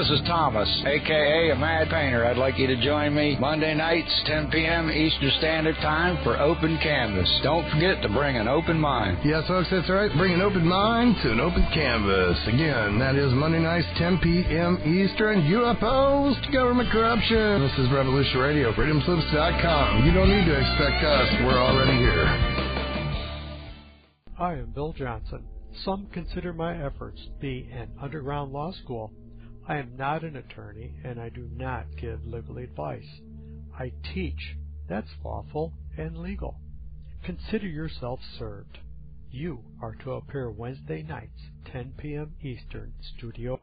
This is Thomas, aka a Mad Painter. I'd like you to join me Monday nights, 10 p.m. Eastern Standard Time for Open Canvas. Don't forget to bring an open mind. Yes, folks, that's right. Bring an open mind to an open canvas. Again, that is Monday nights, 10 p.m. Eastern. UFOs to government corruption. This is Revolution Radio, freedomslips.com. You don't need to expect us. We're already here. Hi, I am Bill Johnson. Some consider my efforts to be an underground law school. I am not an attorney and I do not give legal advice. I teach. That's lawful and legal. Consider yourself served. You are to appear Wednesday nights, 10 p.m. Eastern, Studio